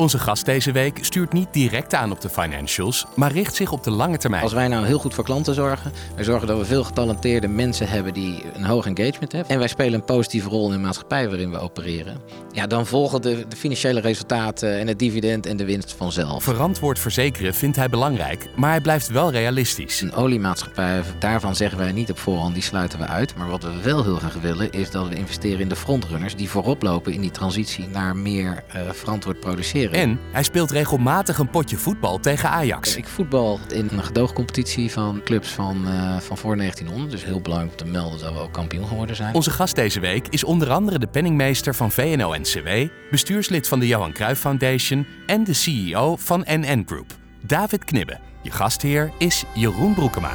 Onze gast deze week stuurt niet direct aan op de financials, maar richt zich op de lange termijn. Als wij nou heel goed voor klanten zorgen, wij zorgen dat we veel getalenteerde mensen hebben die een hoog engagement hebben. En wij spelen een positieve rol in de maatschappij waarin we opereren. Ja, dan volgen de, de financiële resultaten en het dividend en de winst vanzelf. Verantwoord verzekeren vindt hij belangrijk, maar hij blijft wel realistisch. Een oliemaatschappij, daarvan zeggen wij niet op voorhand, die sluiten we uit. Maar wat we wel heel graag willen, is dat we investeren in de frontrunners die voorop lopen in die transitie naar meer uh, verantwoord produceren. En hij speelt regelmatig een potje voetbal tegen Ajax. Ik voetbal in een gedoogcompetitie van clubs van, uh, van voor 1900. Dus heel belangrijk om te melden dat we ook kampioen geworden zijn. Onze gast deze week is onder andere de penningmeester van VNO-NCW, bestuurslid van de Johan Cruijff Foundation en de CEO van NN Group, David Knibbe. Je gastheer is Jeroen Broekema.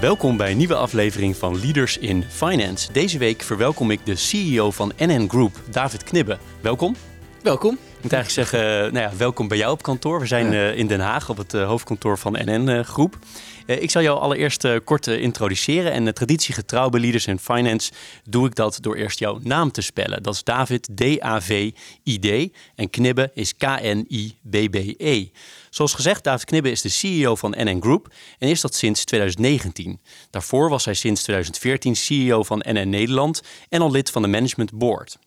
Welkom bij een nieuwe aflevering van Leaders in Finance. Deze week verwelkom ik de CEO van NN Group, David Knibbe. Welkom. Welkom. Ik moet eigenlijk zeggen, nou ja, welkom bij jou op kantoor. We zijn uh, in Den Haag op het uh, hoofdkantoor van NN uh, Groep. ik zal jou allereerst kort introduceren. En traditiegetrouw bij Leaders in Finance doe ik dat door eerst jouw naam te spellen. Dat is David, D-A-V-I-D. En Knibbe is K-N-I-B-B-E. Zoals gezegd, David Knibbe is de CEO van NN Group en is dat sinds 2019. Daarvoor was hij sinds 2014 CEO van NN Nederland en al lid van de Management Board.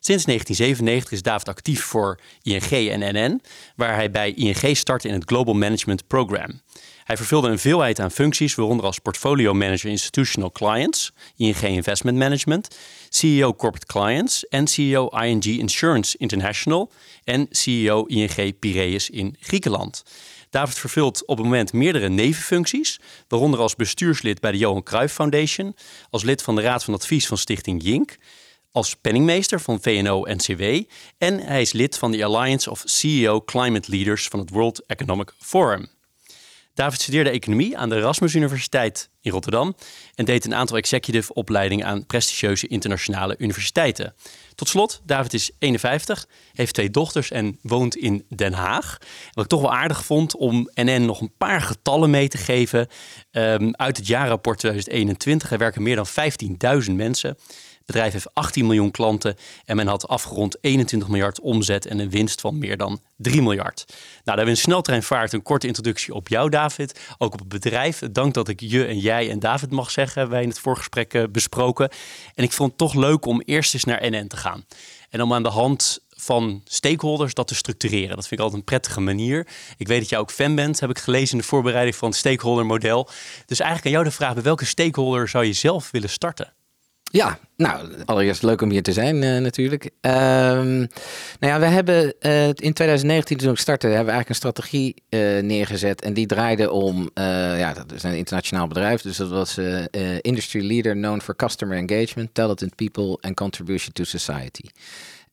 Sinds 1997 is David actief voor ING en NN, waar hij bij ING startte in het Global Management Program. Hij vervulde een veelheid aan functies, waaronder als portfolio manager institutional clients, ING Investment Management, CEO Corporate Clients en CEO ING Insurance International en CEO ING Piraeus in Griekenland. David vervult op het moment meerdere nevenfuncties, waaronder als bestuurslid bij de Johan Cruijff Foundation, als lid van de Raad van Advies van Stichting Jink, als penningmeester van VNO-NCW en hij is lid van de Alliance of CEO Climate Leaders van het World Economic Forum. David studeerde economie aan de Erasmus Universiteit in Rotterdam en deed een aantal executive opleidingen aan prestigieuze internationale universiteiten. Tot slot, David is 51, heeft twee dochters en woont in Den Haag. Wat ik toch wel aardig vond om NN nog een paar getallen mee te geven um, uit het jaarrapport 2021. Er werken meer dan 15.000 mensen. Bedrijf heeft 18 miljoen klanten en men had afgerond 21 miljard omzet en een winst van meer dan 3 miljard. Nou, daar hebben we in sneltreinvaart een korte introductie op jou, David. Ook op het bedrijf. Dank dat ik je en jij en David mag zeggen, wij in het voorgesprek besproken. En ik vond het toch leuk om eerst eens naar NN te gaan. En om aan de hand van stakeholders dat te structureren. Dat vind ik altijd een prettige manier. Ik weet dat jij ook fan bent, heb ik gelezen in de voorbereiding van het stakeholder model. Dus eigenlijk aan jou de vraag, bij welke stakeholder zou je zelf willen starten? Ja, nou, allereerst leuk om hier te zijn uh, natuurlijk. Um, nou ja, we hebben uh, in 2019 toen ik startte, hebben we eigenlijk een strategie uh, neergezet. En die draaide om, ja, dat is een internationaal bedrijf. Dus dat was Industry Leader known for Customer Engagement, Talented People and Contribution to Society.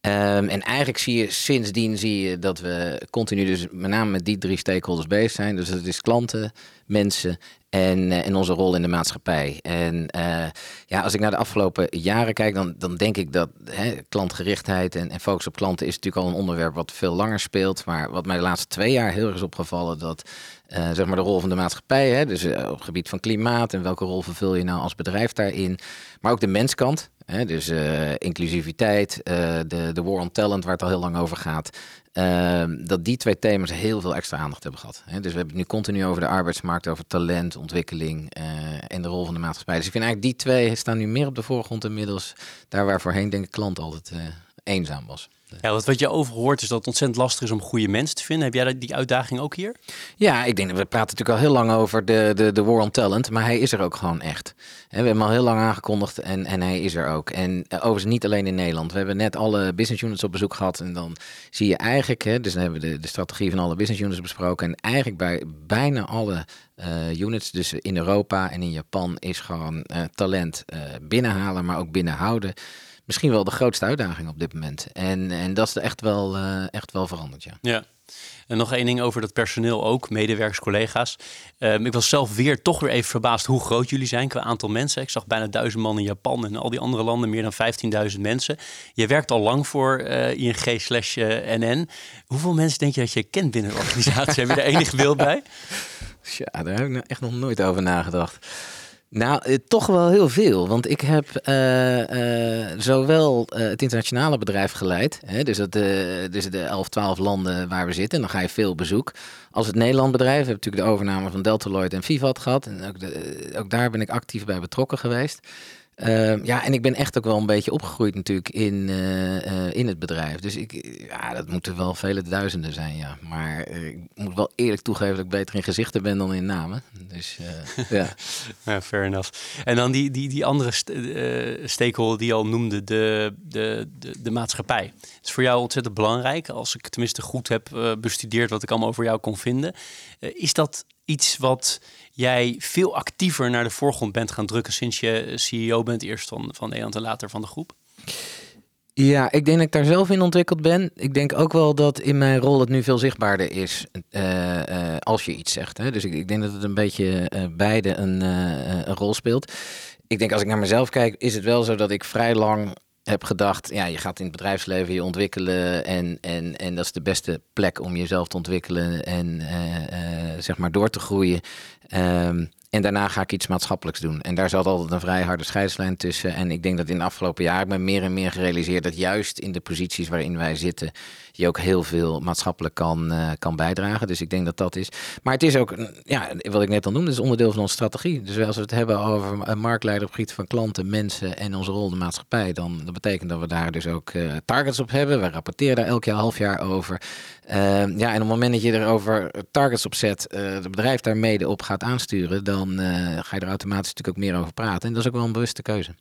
Um, en eigenlijk zie je sindsdien zie je dat we continu dus met name met die drie stakeholders bezig zijn. Dus dat is klanten, mensen en, uh, en onze rol in de maatschappij. En uh, ja, als ik naar de afgelopen jaren kijk, dan, dan denk ik dat hè, klantgerichtheid en, en focus op klanten is natuurlijk al een onderwerp wat veel langer speelt. Maar wat mij de laatste twee jaar heel erg is opgevallen, dat uh, zeg maar de rol van de maatschappij, hè, dus op het gebied van klimaat en welke rol vervul je nou als bedrijf daarin, maar ook de menskant. Hè, dus uh, inclusiviteit, de, de war on talent, waar het al heel lang over gaat. Uh, dat die twee thema's heel veel extra aandacht hebben gehad. Hè. Dus we hebben het nu continu over de arbeidsmarkt, over talent, ontwikkeling en de rol van de maatschappij. Dus ik vind eigenlijk die twee staan nu meer op de voorgrond inmiddels. Daar waar voorheen denk ik klant altijd eenzaam was. Ja, wat, wat je overhoort is dat het ontzettend lastig is om goede mensen te vinden. Heb jij die uitdaging ook hier? Ja, ik denk dat we praten natuurlijk al heel lang over de, de, de war on talent, maar hij is er ook gewoon echt. we hebben hem al heel lang aangekondigd en, en hij is er ook. En uh, overigens niet alleen in Nederland. We hebben net alle business units op bezoek gehad en dan zie je eigenlijk, hè, dus dan hebben we de, de strategie van alle business units besproken en eigenlijk bij bijna alle uh, units, dus in Europa en in Japan, is gewoon uh, talent binnenhalen, maar ook binnenhouden misschien wel de grootste uitdaging op dit moment. En, en dat is echt wel, uh, echt wel veranderd, ja. Ja, En nog één ding over dat personeel ook, medewerkers, collega's. Ehm, ik was zelf weer toch weer even verbaasd hoe groot jullie zijn qua aantal mensen. Ik zag bijna duizend man in Japan en al die andere landen meer dan 15.000 mensen. Je werkt al lang voor uh, ING slash eh, NN. Hoeveel mensen denk je dat je kent binnen de organisatie? Heb je er enig beeld bij? Ja, daar heb ik nou echt nog nooit over nagedacht. Nou, eh, toch wel heel veel. Want ik heb uh, uh, zowel het internationale bedrijf geleid, hè, dus, het, dus de 11, 12 landen waar we zitten, en dan ga je veel bezoek. Als het Nederland bedrijf, heb natuurlijk de overname van Deltaloid en Vivat gehad. En ook, ook daar ben ik actief bij betrokken geweest. Ehm, ja, en ik ben echt ook wel een beetje opgegroeid natuurlijk in, uh, uh, in het bedrijf. Dus ik, ja, dat moeten wel vele duizenden zijn, ja. Maar uh, ik moet wel eerlijk toegeven dat ik beter in gezichten ben dan in namen. Dus ja. ja. Fair enough. En dan die, die, die andere st stakeholder die al noemde, de, de, de, de maatschappij. Het is voor jou ontzettend belangrijk, als ik tenminste goed heb bestudeerd wat ik allemaal over jou kon vinden. is dat iets wat jij veel actiever naar de voorgrond bent gaan drukken sinds je CEO bent, eerst van, van en later van de groep? Ja, ik denk dat ik daar zelf in ontwikkeld ben. Ik denk ook wel dat in mijn rol het nu veel zichtbaarder is uh, uh, als je iets zegt. Hè? Dus ik, ik, denk dat het een beetje uh, beide een, een rol speelt. Ik denk als ik naar mezelf kijk, is het wel zo dat ik vrij lang heb gedacht, ja, je gaat in het bedrijfsleven je ontwikkelen en, en, en dat is de beste plek om jezelf te ontwikkelen en uh, uh, zeg maar door te groeien. Um, en daarna ga ik iets maatschappelijks doen. En daar zat altijd een vrij harde scheidslijn tussen. En ik denk dat in de afgelopen jaren me meer en meer gerealiseerd dat juist in de posities waarin wij zitten, je ook heel veel maatschappelijk kan, uh, kan bijdragen. Dus ik denk dat dat is. Maar het is ook, ja, wat ik net al noemde, is onderdeel van onze strategie. Dus als we het hebben over een marktleider op gebied van klanten, mensen en onze rol in de maatschappij, dan betekent dat we daar dus ook uh, targets op hebben. We rapporteren daar elk jaar, half jaar over. Uh, ja, en op het moment dat je erover targets op zet, uh, het bedrijf daar mede op gaat aansturen, dan ga je er automatisch natuurlijk ook meer over praten. En dat is ook wel een bewuste keuze.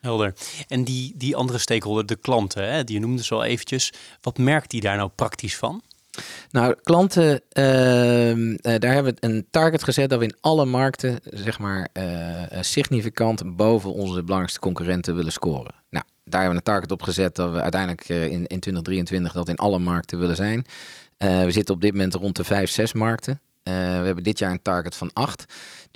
Helder. En die, die andere stakeholder, de klanten, hè, die je noemde zo eventjes. Wat merkt die daar nou praktisch van? Nou, klanten, uh, daar hebben we een target gezet dat we in alle markten, zeg maar, uh, significant boven onze belangrijkste concurrenten willen scoren. Nou, daar hebben we een target op gezet dat we uiteindelijk in, in 2023 dat in alle markten willen zijn. we zitten op dit moment rond de 5, 6 markten. we hebben dit jaar een target van 8.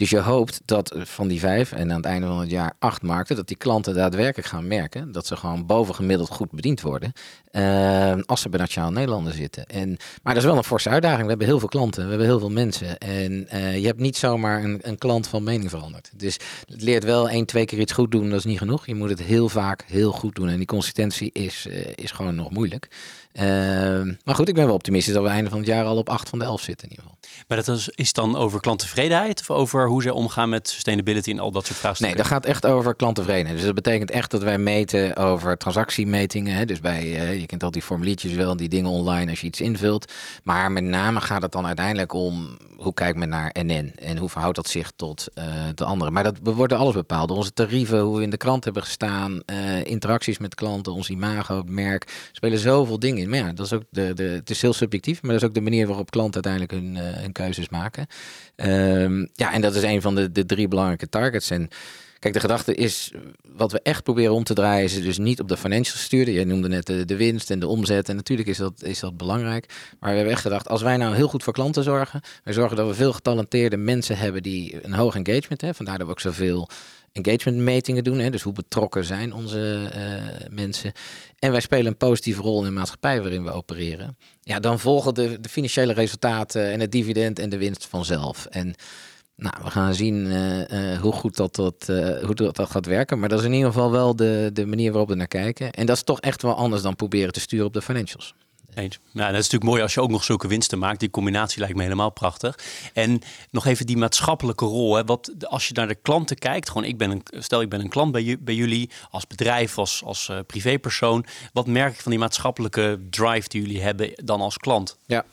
Dus je hoopt dat van die vijf en aan het einde van het jaar acht markten, dat die klanten daadwerkelijk gaan merken dat ze gewoon bovengemiddeld goed bediend worden. Uh, als ze bij Nationaal Nederlanden zitten. En, maar dat is wel een forse uitdaging. We hebben heel veel klanten, we hebben heel veel mensen. En uh, je hebt niet zomaar een, een, klant van mening veranderd. Dus het leert wel één, twee keer iets goed doen, dat is niet genoeg. Je moet het heel vaak heel goed doen. En die consistentie is, uh, is gewoon nog moeilijk. Ehm, maar goed, ik ben wel optimistisch dat we einde van het jaar al op 8 van de 11 zitten in ieder geval. Maar dat is, is dan over klanttevredenheid of over hoe ze omgaan met sustainability en al dat soort vraagstukken? Nee, dat gaat echt over klanttevredenheid. Dus dat betekent echt dat wij meten over transactiemetingen. Hè? Dus bij, uh, je kent al die formuliertjes wel, die dingen online als je iets invult. Maar met name gaat het dan uiteindelijk om hoe kijkt men naar NN en hoe verhoudt dat zich tot uh, de anderen. Maar dat we worden alles bepaald onze tarieven, hoe we in de krant hebben gestaan, uh, interacties met klanten, ons imago, merk. spelen zoveel dingen in. Maar ja, dat is ook de, de, het is heel subjectief, maar dat is ook de manier waarop klanten uiteindelijk hun, hun keuzes maken. Um, ja, en dat is een van de, de drie belangrijke targets. En Kijk, de gedachte is, wat we echt proberen om te draaien, is dus niet op de financial sturen. Jij noemde net de, winst en de omzet. En natuurlijk is dat, is dat belangrijk. Maar we hebben echt gedacht, als wij nou heel goed voor klanten zorgen, wij zorgen dat we veel getalenteerde mensen hebben die een hoog engagement hebben. Vandaar dat we ook zoveel engagementmetingen doen. Hè, dus hoe betrokken zijn onze uh, mensen. En wij spelen een positieve rol in de maatschappij waarin we opereren. Ja, dan volgen de, de financiële resultaten en het dividend en de winst vanzelf. En nou, we gaan zien uh, uh, hoe goed dat, dat, uh, hoe dat, dat gaat werken. Maar dat is in ieder geval wel de, de manier waarop we naar kijken. En dat is toch echt wel anders dan proberen te sturen op de financials. Eens. Nou, dat is natuurlijk mooi als je ook nog zulke winsten maakt. Die combinatie lijkt me helemaal prachtig. En nog even die maatschappelijke rol. Hè. Wat, als je naar de klanten kijkt, gewoon ik ben een, stel ik ben een klant bij, bij jullie als bedrijf, als, als uh, privépersoon. Wat merk ik van die maatschappelijke drive die jullie hebben dan als klant? Ja,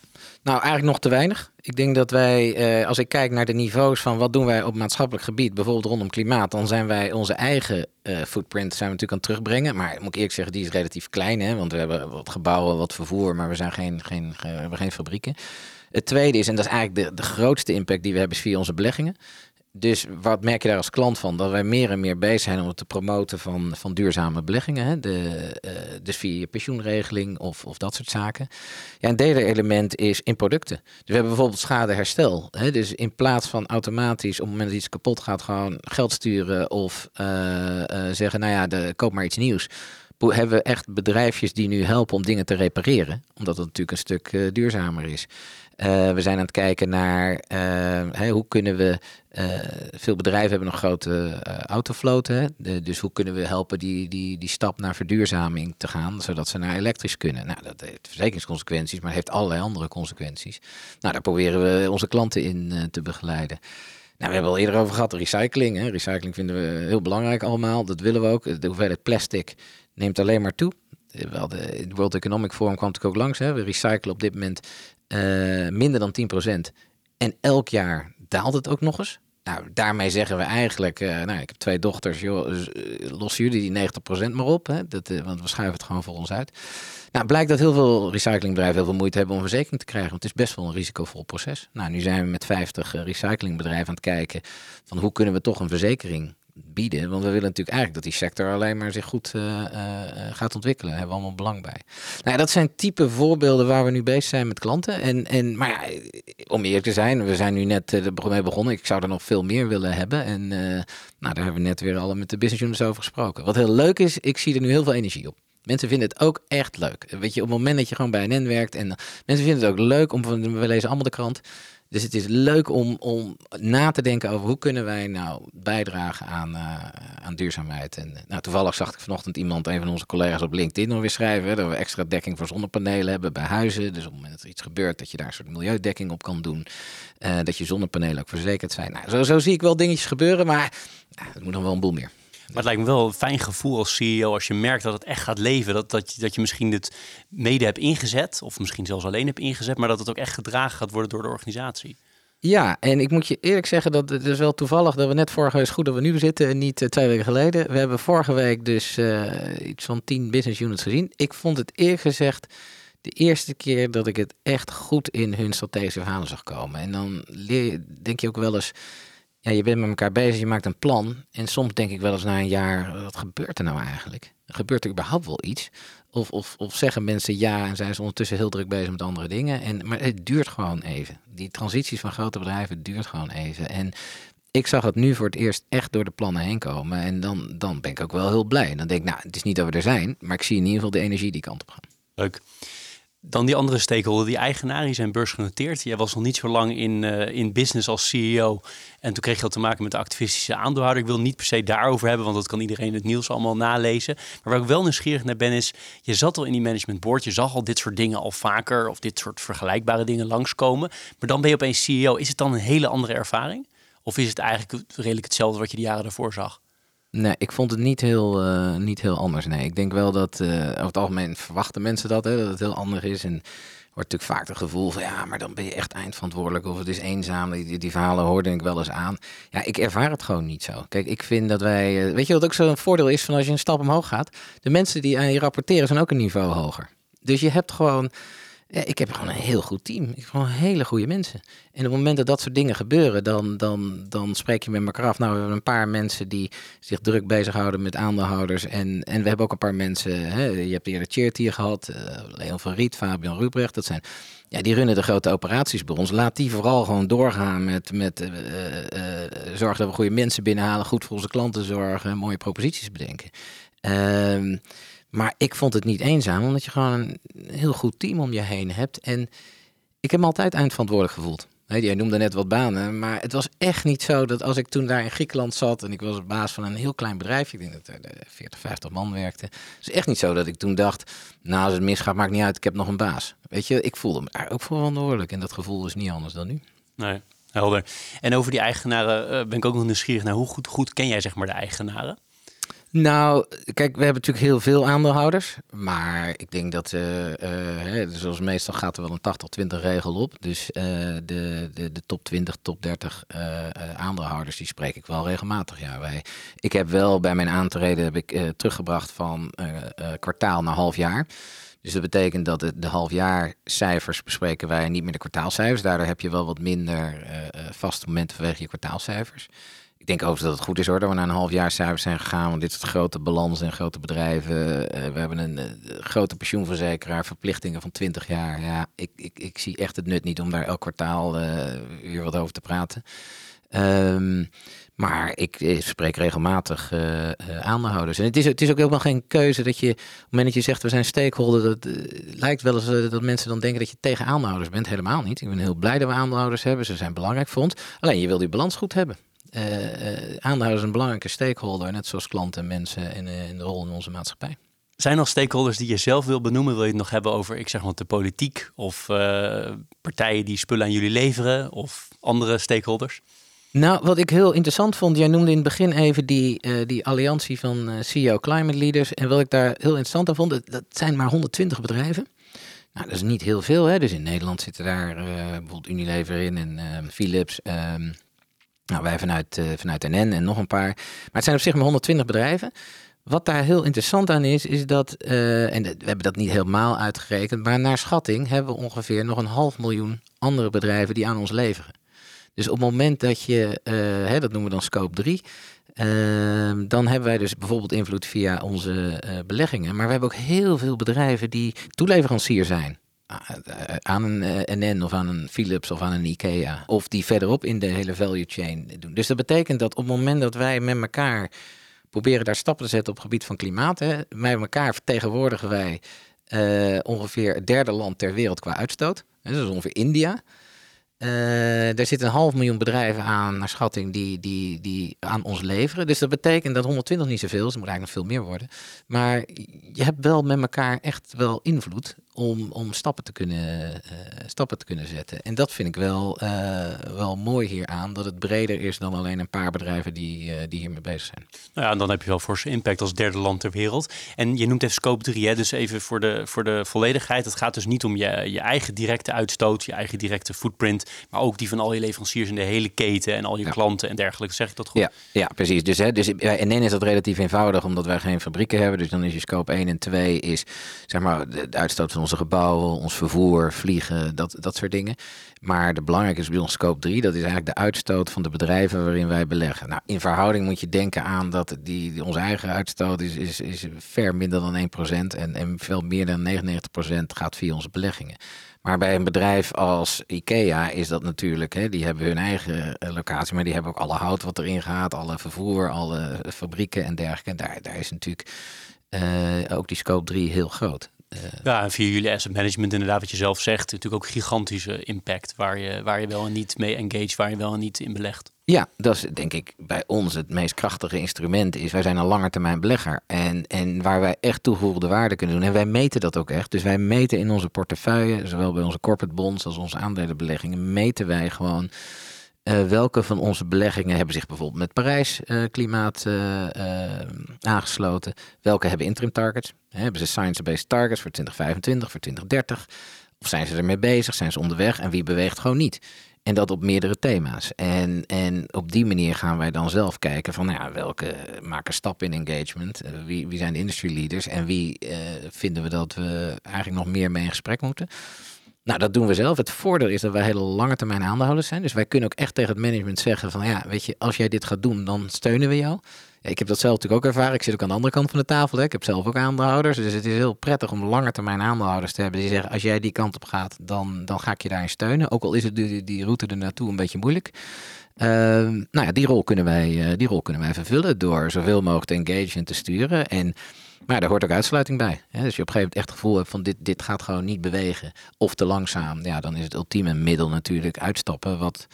nou, eigenlijk nog te weinig. Ik denk dat wij, eh, als ik kijk naar de niveaus van wat doen wij op maatschappelijk gebied, bijvoorbeeld rondom klimaat, dan zijn wij onze eigen uh, footprint zijn we natuurlijk aan het terugbrengen. Maar moet ik eerlijk zeggen, die is relatief klein, hè? want we hebben wat gebouwen, wat vervoer, maar we zijn geen, geen, we hebben geen fabrieken. Het tweede is, en dat is eigenlijk de, de grootste impact die we hebben, is via onze beleggingen Dus wat merk je daar als klant van? Dat wij meer en meer bezig zijn om het te promoten van, van duurzame beleggingen. Hè? De, dus via je pensioenregeling of, of dat soort zaken. Ja, een derde element is in producten. Dus we hebben bijvoorbeeld schadeherstel. Hè? Dus in plaats van automatisch op het moment dat iets kapot gaat, gewoon geld sturen of uh, uh, zeggen, nou ja, koop maar iets nieuws hebben we echt bedrijfjes die nu helpen om dingen te repareren. Omdat het natuurlijk een stuk uh, duurzamer is. Uh, we zijn aan het kijken naar hey, hoe kunnen we. veel bedrijven hebben nog grote autovloten. De, dus hoe kunnen we helpen die, die, die stap naar verduurzaming te gaan, zodat ze naar elektrisch kunnen. Nou, dat heeft verzekeringsconsequenties, maar heeft allerlei andere consequenties. Nou, daar proberen we onze klanten in te begeleiden. Nou, we hebben al eerder over gehad, recycling. Hè. Recycling vinden we heel belangrijk allemaal. Dat willen we ook. De hoeveelheid plastic neemt alleen maar toe. Wel, de World Economic Forum kwam natuurlijk ook langs. Hè. We recyclen op dit moment uh, minder dan 10%. En elk jaar daalt het ook nog eens. Nou, daarmee zeggen we eigenlijk, uh, nou, ik heb twee dochters, joh, los jullie die 90% maar op, hè, dat, want we schuiven het gewoon voor ons uit. Nou, blijkt dat heel veel recyclingbedrijven heel veel moeite hebben om verzekering te krijgen, want het is best wel een risicovol proces. Nou, nu zijn we met 50 recyclingbedrijven aan het kijken van hoe kunnen we toch een verzekering bieden. Want we willen natuurlijk eigenlijk dat die sector alleen maar zich goed uh, uh, gaat ontwikkelen. Daar hebben we allemaal belang bij. Nou, dat zijn type voorbeelden waar we nu bezig zijn met klanten. En, en, maar ja, om eerlijk te zijn, we zijn nu net mee begonnen. Ik zou er nog veel meer willen hebben. En nou, daar hebben we net weer alle met de business units over gesproken. Wat heel leuk is, ik zie er nu heel veel energie op. Mensen vinden het ook echt leuk. Weet je, op het moment dat je gewoon bij NN werkt en mensen vinden het ook leuk om, we lezen allemaal de krant. Dus het is leuk om, om na te denken over hoe kunnen wij nou bijdragen aan, uh, aan duurzaamheid. En nou, toevallig zag ik vanochtend iemand, een van onze collega's op LinkedIn nog weer schrijven, dat we extra dekking voor zonnepanelen hebben bij huizen. Dus op het moment dat er iets gebeurt, dat je daar een soort milieudekking op kan doen. Dat je zonnepanelen ook verzekerd zijn. Nou, zo, zo zie ik wel dingetjes gebeuren, maar het moet nog wel een boel meer. Maar het lijkt me wel een fijn gevoel als CEO als je merkt dat het echt gaat leven. Dat, dat, je, dat je misschien dit mede hebt ingezet, of misschien zelfs alleen hebt ingezet, maar dat het ook echt gedragen gaat worden door de organisatie. Ja, en ik moet je eerlijk zeggen dat het is wel toevallig dat we net vorige week, goed dat we nu zitten en niet uh, twee weken geleden. We hebben vorige week dus uh, iets van tien business units gezien. Ik vond het eerlijk gezegd de eerste keer dat ik het echt goed in hun strategische verhalen zag komen. En dan leer, denk je ook wel eens, ja, je bent met elkaar bezig, je maakt een plan. En soms denk ik wel eens na een jaar, wat gebeurt er nou eigenlijk? Gebeurt er überhaupt wel iets? Of, of, of zeggen mensen ja en zijn ze ondertussen heel druk bezig met andere dingen? En, maar het duurt gewoon even. Die transities van grote bedrijven duurt gewoon even. En ik zag het nu voor het eerst echt door de plannen heen komen. En dan, dan ben ik ook wel heel blij. Dan denk ik, nou, het is niet dat we er zijn, maar ik zie in ieder geval de energie die kant op gaan. Leuk. Dan die andere stakeholder, die eigenaren, zijn beursgenoteerd. Jij was nog niet zo lang in, uh, in business als CEO. En toen kreeg je al te maken met de activistische aandeelhouder. Ik wil niet per se daarover hebben, want dat kan iedereen het nieuws allemaal nalezen. Maar waar ik wel nieuwsgierig naar ben, is... je zat al in die management board, je zag al dit soort dingen al vaker... of dit soort vergelijkbare dingen langskomen. Maar dan ben je opeens CEO. Is het dan een hele andere ervaring? Of is het eigenlijk redelijk hetzelfde wat je de jaren daarvoor zag? Nee, ik vond het niet heel, uh, niet heel anders. Nee, ik denk wel dat uh, over het algemeen verwachten mensen dat, hè, dat het heel anders is. En wordt natuurlijk vaak het gevoel van ja, maar dan ben je echt eindverantwoordelijk of het is eenzaam. Die, die verhalen hoorde ik wel eens aan. Ja, ik ervaar het gewoon niet zo. Kijk, ik vind dat wij, uh, weet je wat ook zo'n voordeel is van als je een stap omhoog gaat? De mensen die aan je rapporteren zijn ook een niveau hoger. Dus je hebt gewoon ja, ik heb gewoon een heel goed team. Ik heb gewoon hele goede mensen. En op het moment dat dat soort dingen gebeuren, dan, dan, dan spreek je met elkaar af. Nou, we hebben een paar mensen die zich druk bezighouden met aandeelhouders. En, en we hebben ook een paar mensen, hè, je hebt eerder Cheert hier gehad, uh, Leon van Riet, Fabian Rubrecht. Dat zijn, ja, die runnen de grote operaties bij ons. Laat die vooral gewoon doorgaan met, met uh, uh, zorgen dat we goede mensen binnenhalen, goed voor onze klanten zorgen, mooie proposities bedenken. Ehm maar ik vond het niet eenzaam, omdat je gewoon een heel goed team om je heen hebt. En ik heb me altijd eindverantwoordelijk gevoeld. Jij noemde net wat banen, maar het was echt niet zo dat als ik toen daar in Griekenland zat en ik was baas van een heel klein bedrijf, ik denk dat er 40, 50 man werkte. Het is echt niet zo dat ik toen dacht, nou als het misgaat maakt niet uit, ik heb nog een baas. Weet je, ik voelde me daar ook verantwoordelijk en dat gevoel is niet anders dan nu. Nee, helder. En over die eigenaren uh, ben ik ook nog nieuwsgierig naar hoe goed, goed ken jij zeg maar de eigenaren? Nou, kijk, we hebben natuurlijk heel veel aandeelhouders. Maar ik denk dat, uh, uh, zoals meestal gaat er wel een 80-20 regel op. Dus uh, de, de, de top 20, top 30 aandeelhouders, die spreek ik wel regelmatig. Ja, wij, ik heb wel bij mijn aantreden heb ik, teruggebracht van kwartaal naar half jaar. Dus dat betekent dat de, de halfjaarcijfers bespreken wij niet meer de kwartaalcijfers. Daardoor heb je wel wat minder vaste momenten vanwege je kwartaalcijfers. Ik denk overigens dat het goed is hoor, dat we naar een halfjaarcijfers zijn gegaan. Want dit is grote balans en grote bedrijven. we hebben een grote pensioenverzekeraar, verplichtingen van 20 jaar. Ja, ik, ik, ik zie echt het nut niet om daar elk kwartaal weer wat over te praten. Um, maar ik, spreek regelmatig uh, aandeelhouders. En het is, het is ook helemaal geen keuze dat je, op het moment dat je zegt we zijn stakeholder, dat uh, lijkt wel eens dat mensen dan denken dat je tegen aandeelhouders bent. Helemaal niet. Ik ben heel blij dat we aandeelhouders hebben. Ze zijn belangrijk voor ons. Alleen je wil die balans goed hebben. Aandeelhouders is een belangrijke stakeholder, net zoals klanten en mensen in, in de rol in onze maatschappij. Zijn er stakeholders die je zelf wil benoemen? Wil je het nog hebben over, ik zeg maar, de politiek of partijen die spullen aan jullie leveren of andere stakeholders? Nou, wat ik heel interessant vond, jij noemde in het begin even die, uh, die alliantie van uh, CEO Climate Leaders. En wat ik daar heel interessant aan vond, dat zijn maar 120 bedrijven. Nou, dat is niet heel veel. Hè? Dus in Nederland zitten daar bijvoorbeeld Unilever in en Philips. Um, nou, wij vanuit, vanuit NN en nog een paar. Maar het zijn op zich maar 120 bedrijven. Wat daar heel interessant aan is, is dat, en we hebben dat niet helemaal uitgerekend, maar naar schatting hebben we ongeveer nog een half miljoen andere bedrijven die aan ons leveren. Dus op het moment dat je, uh, hè, dat noemen we dan scope 3, uh, ehm, dan hebben wij dus bijvoorbeeld invloed via onze beleggingen. Maar we hebben ook heel veel bedrijven die toeleverancier zijn. Aan een NN of aan een Philips of aan een IKEA. Of die verderop in de hele value chain doen. Dus dat betekent dat op het moment dat wij met elkaar proberen daar stappen te zetten op gebied van klimaat. Hè, met elkaar vertegenwoordigen wij uh, ongeveer het derde land ter wereld qua uitstoot. Dat is ongeveer India. Er zitten een half miljoen bedrijven aan, naar schatting, die, die, die aan ons leveren. Dus dat betekent dat 120 niet zoveel is, het moet eigenlijk nog veel meer worden. Maar je hebt wel met elkaar echt wel invloed om, om stappen, te kunnen, uh, stappen te kunnen zetten. En dat vind ik wel, uh, wel mooi hieraan, dat het breder is dan alleen een paar bedrijven die, uh, die hiermee bezig zijn. Nou ja, en dan heb je wel forse impact als derde land ter wereld. En je noemt even scope 3, hè? dus even voor de, voor de volledigheid. Het gaat dus niet om je, je eigen directe uitstoot, je eigen directe footprint, maar ook die van al je leveranciers in de hele keten en al je klanten en dergelijke. Zeg ik dat goed? Ja, ja precies. Dus, hè, dus bij NN is dat relatief eenvoudig, omdat wij geen fabrieken hebben. Dus dan is je scope 1 en 2 is zeg maar de, de uitstoot van onze gebouwen, ons vervoer, vliegen, dat, dat soort dingen. Maar de belangrijke is bij ons scope 3, dat is eigenlijk de uitstoot van de bedrijven waarin wij beleggen. Nou, in verhouding moet je denken aan dat die, onze eigen uitstoot is, is, is ver minder dan 1% en, en veel meer dan 99% gaat via onze beleggingen. Maar bij een bedrijf als IKEA is dat natuurlijk, hè, die hebben hun eigen eh, locatie, maar die hebben ook alle hout wat erin gaat, alle vervoer, alle fabrieken en dergelijke. En daar, daar is natuurlijk uh, ook die scope 3 heel groot. Uh, ja, en via jullie asset management, inderdaad, wat je zelf zegt, natuurlijk ook gigantische impact waar je, waar je wel en niet mee engage, waar je wel en niet in belegt. Ja, dat is denk ik bij ons het meest krachtige instrument. Is wij zijn een langetermijn belegger. En, en waar wij echt toegevoegde waarde kunnen doen. En wij meten dat ook echt. Dus wij meten in onze portefeuille, zowel bij onze corporate bonds als onze aandelenbeleggingen, meten wij gewoon uh, welke van onze beleggingen hebben zich bijvoorbeeld met Parijs uh, klimaat uh, aangesloten? Welke hebben interim targets? Hebben ze science-based targets voor 2025, voor 2030? Of zijn ze ermee bezig? Zijn ze onderweg? En wie beweegt gewoon niet? En dat op meerdere thema's. En, en op die manier gaan wij dan zelf kijken van nou ja, welke maken stappen in engagement? wie, wie zijn de industry leaders? En wie vinden we dat we eigenlijk nog meer mee in gesprek moeten? Nou, dat doen we zelf. Het voordeel is dat wij hele lange termijn aandeelhouders zijn. Dus wij kunnen ook echt tegen het management zeggen van ja, weet je, als jij dit gaat doen, dan steunen we jou. Ja, ik heb dat zelf natuurlijk ook ervaren. Ik zit ook aan de andere kant van de tafel. Hè. Ik heb zelf ook aandeelhouders. Dus het is heel prettig om lange termijn aandeelhouders te hebben die zeggen als jij die kant op gaat, dan, dan ga ik je daarin steunen. Ook al is het die, die route er naartoe een beetje moeilijk. Uh, nou ja, die rol, kunnen wij, uh, die rol kunnen wij vervullen door zoveel mogelijk te engagen en te sturen. En maar daar hoort ook uitsluiting bij. Hè? Dus je op een gegeven moment echt het gevoel hebt van dit, dit gaat gewoon niet bewegen. Of te langzaam. Ja, dan is het ultieme middel natuurlijk uitstappen. Wat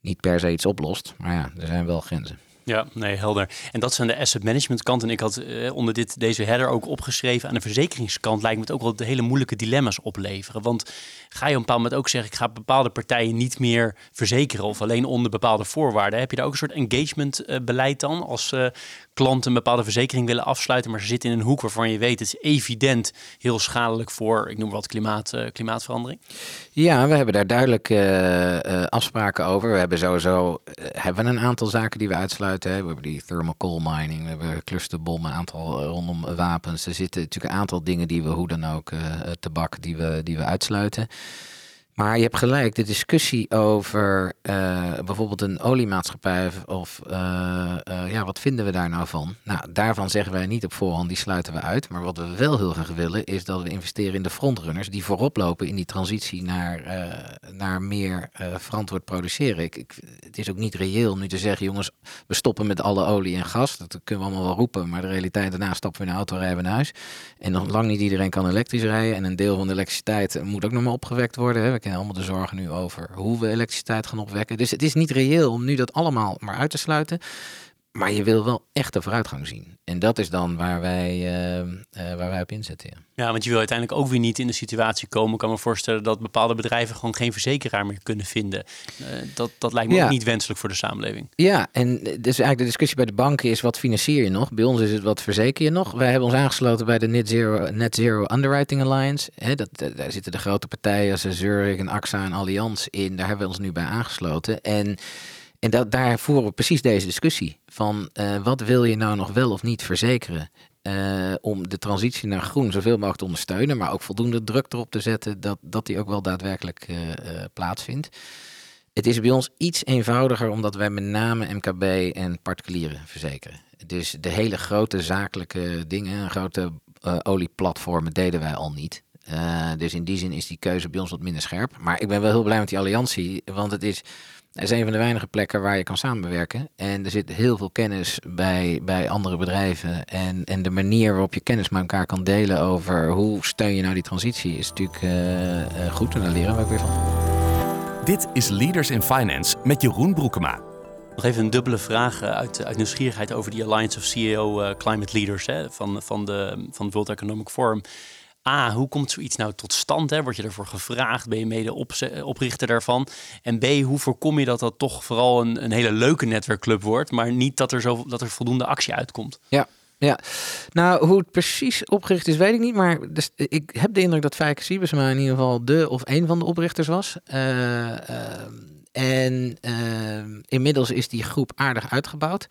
niet per se iets oplost. Maar ja, er zijn wel grenzen. Ja, nee, helder. En dat zijn de asset management kant. En ik had eh, onder dit, deze header ook opgeschreven aan de verzekeringskant lijkt me het ook wel hele moeilijke dilemma's opleveren. Want ga je op een bepaald moment ook zeggen, ik ga bepaalde partijen niet meer verzekeren of alleen onder bepaalde voorwaarden. Heb je daar ook een soort engagement uh, beleid dan? Als uh, klanten een bepaalde verzekering willen afsluiten, maar ze zitten in een hoek waarvan je weet, het is evident heel schadelijk voor, ik noem wat, klimaat, uh, klimaatverandering? Ja, we hebben daar duidelijk afspraken over. We hebben sowieso hebben een aantal zaken die we uitsluiten Hè. We hebben die thermal coal mining, we hebben clusterbommen, een aantal eh, rondom wapens. Er zitten natuurlijk een aantal dingen die we hoe dan ook, uh, tabak, die we, die we uitsluiten. Maar je hebt gelijk, de discussie over uh, bijvoorbeeld een oliemaatschappij of uh, uh, ja, wat vinden we daar nou van? Nou, daarvan zeggen wij niet op voorhand, die sluiten we uit. Maar wat we wel heel graag willen, is dat we investeren in de frontrunners die voorop lopen in die transitie naar, naar meer verantwoord produceren. Ik, ik, het is ook niet reëel om nu te zeggen, jongens, we stoppen met alle olie en gas. Dat kunnen we allemaal wel roepen, maar de realiteit daarna stappen we in de auto, rijden we naar huis. En nog lang niet iedereen kan elektrisch rijden. En een deel van de elektriciteit moet ook nog maar opgewekt worden. Hè. Kennen allemaal de zorgen nu over hoe we elektriciteit gaan opwekken. Dus het is niet reëel om nu dat allemaal maar uit te sluiten. Maar je wil wel echte vooruitgang zien. En dat is dan waar wij, uh, uh, waar wij op inzetten. Ja. ja. want je wil uiteindelijk ook weer niet in de situatie komen. Ik kan me voorstellen dat bepaalde bedrijven gewoon geen verzekeraar meer kunnen vinden. Uh, dat, dat lijkt me Ja. ook niet wenselijk voor de samenleving. Ja, en dus eigenlijk de discussie bij de banken is wat financier je nog? Bij ons is het wat verzeker je nog? Wij hebben ons aangesloten bij de Net Zero, Net Zero Underwriting Alliance. Dat, eh, daar zitten de grote partijen als Zurich en AXA en Allianz in. Daar hebben we ons nu bij aangesloten. En en dat, daar voeren we precies deze discussie. Van uh, wat wil je nou nog wel of niet verzekeren? Uh, om de transitie naar groen zoveel mogelijk te ondersteunen. Maar ook voldoende druk erop te zetten dat, dat die ook wel daadwerkelijk uh, plaatsvindt. Het is bij ons iets eenvoudiger omdat wij met name MKB en particulieren verzekeren. Dus de hele grote zakelijke dingen, grote olieplatformen deden wij al niet. Uh, dus in die zin is die keuze bij ons wat minder scherp. Maar ik ben wel heel blij met die alliantie, want het is, het is een van de weinige plekken waar je kan samenwerken. En er zit heel veel kennis bij, bij andere bedrijven. En, en de manier waarop je kennis met elkaar kan delen over hoe steun je nou die transitie is natuurlijk uh, uh, goed. En daar leren we ook weer van. Dit is Leaders in Finance met Jeroen Broekema. Nog even een dubbele vraag uit, uit nieuwsgierigheid over die Alliance of CEO uh, Climate Leaders hè, van, van, de, van het World Economic Forum. A, hoe komt zoiets nou tot stand? Hè? Word je ervoor gevraagd? Ben je mede op, oprichter daarvan? En B, hoe voorkom je dat dat toch vooral een, een hele leuke netwerkclub wordt, maar niet dat er, zo, dat er voldoende actie uitkomt? Ja. Ja, nou hoe het precies opgericht is, weet ik niet. Maar dus, ik heb de indruk dat Fijke Siebesma in ieder geval de of een van de oprichters was. Uh, en uh, inmiddels is die groep aardig uitgebouwd.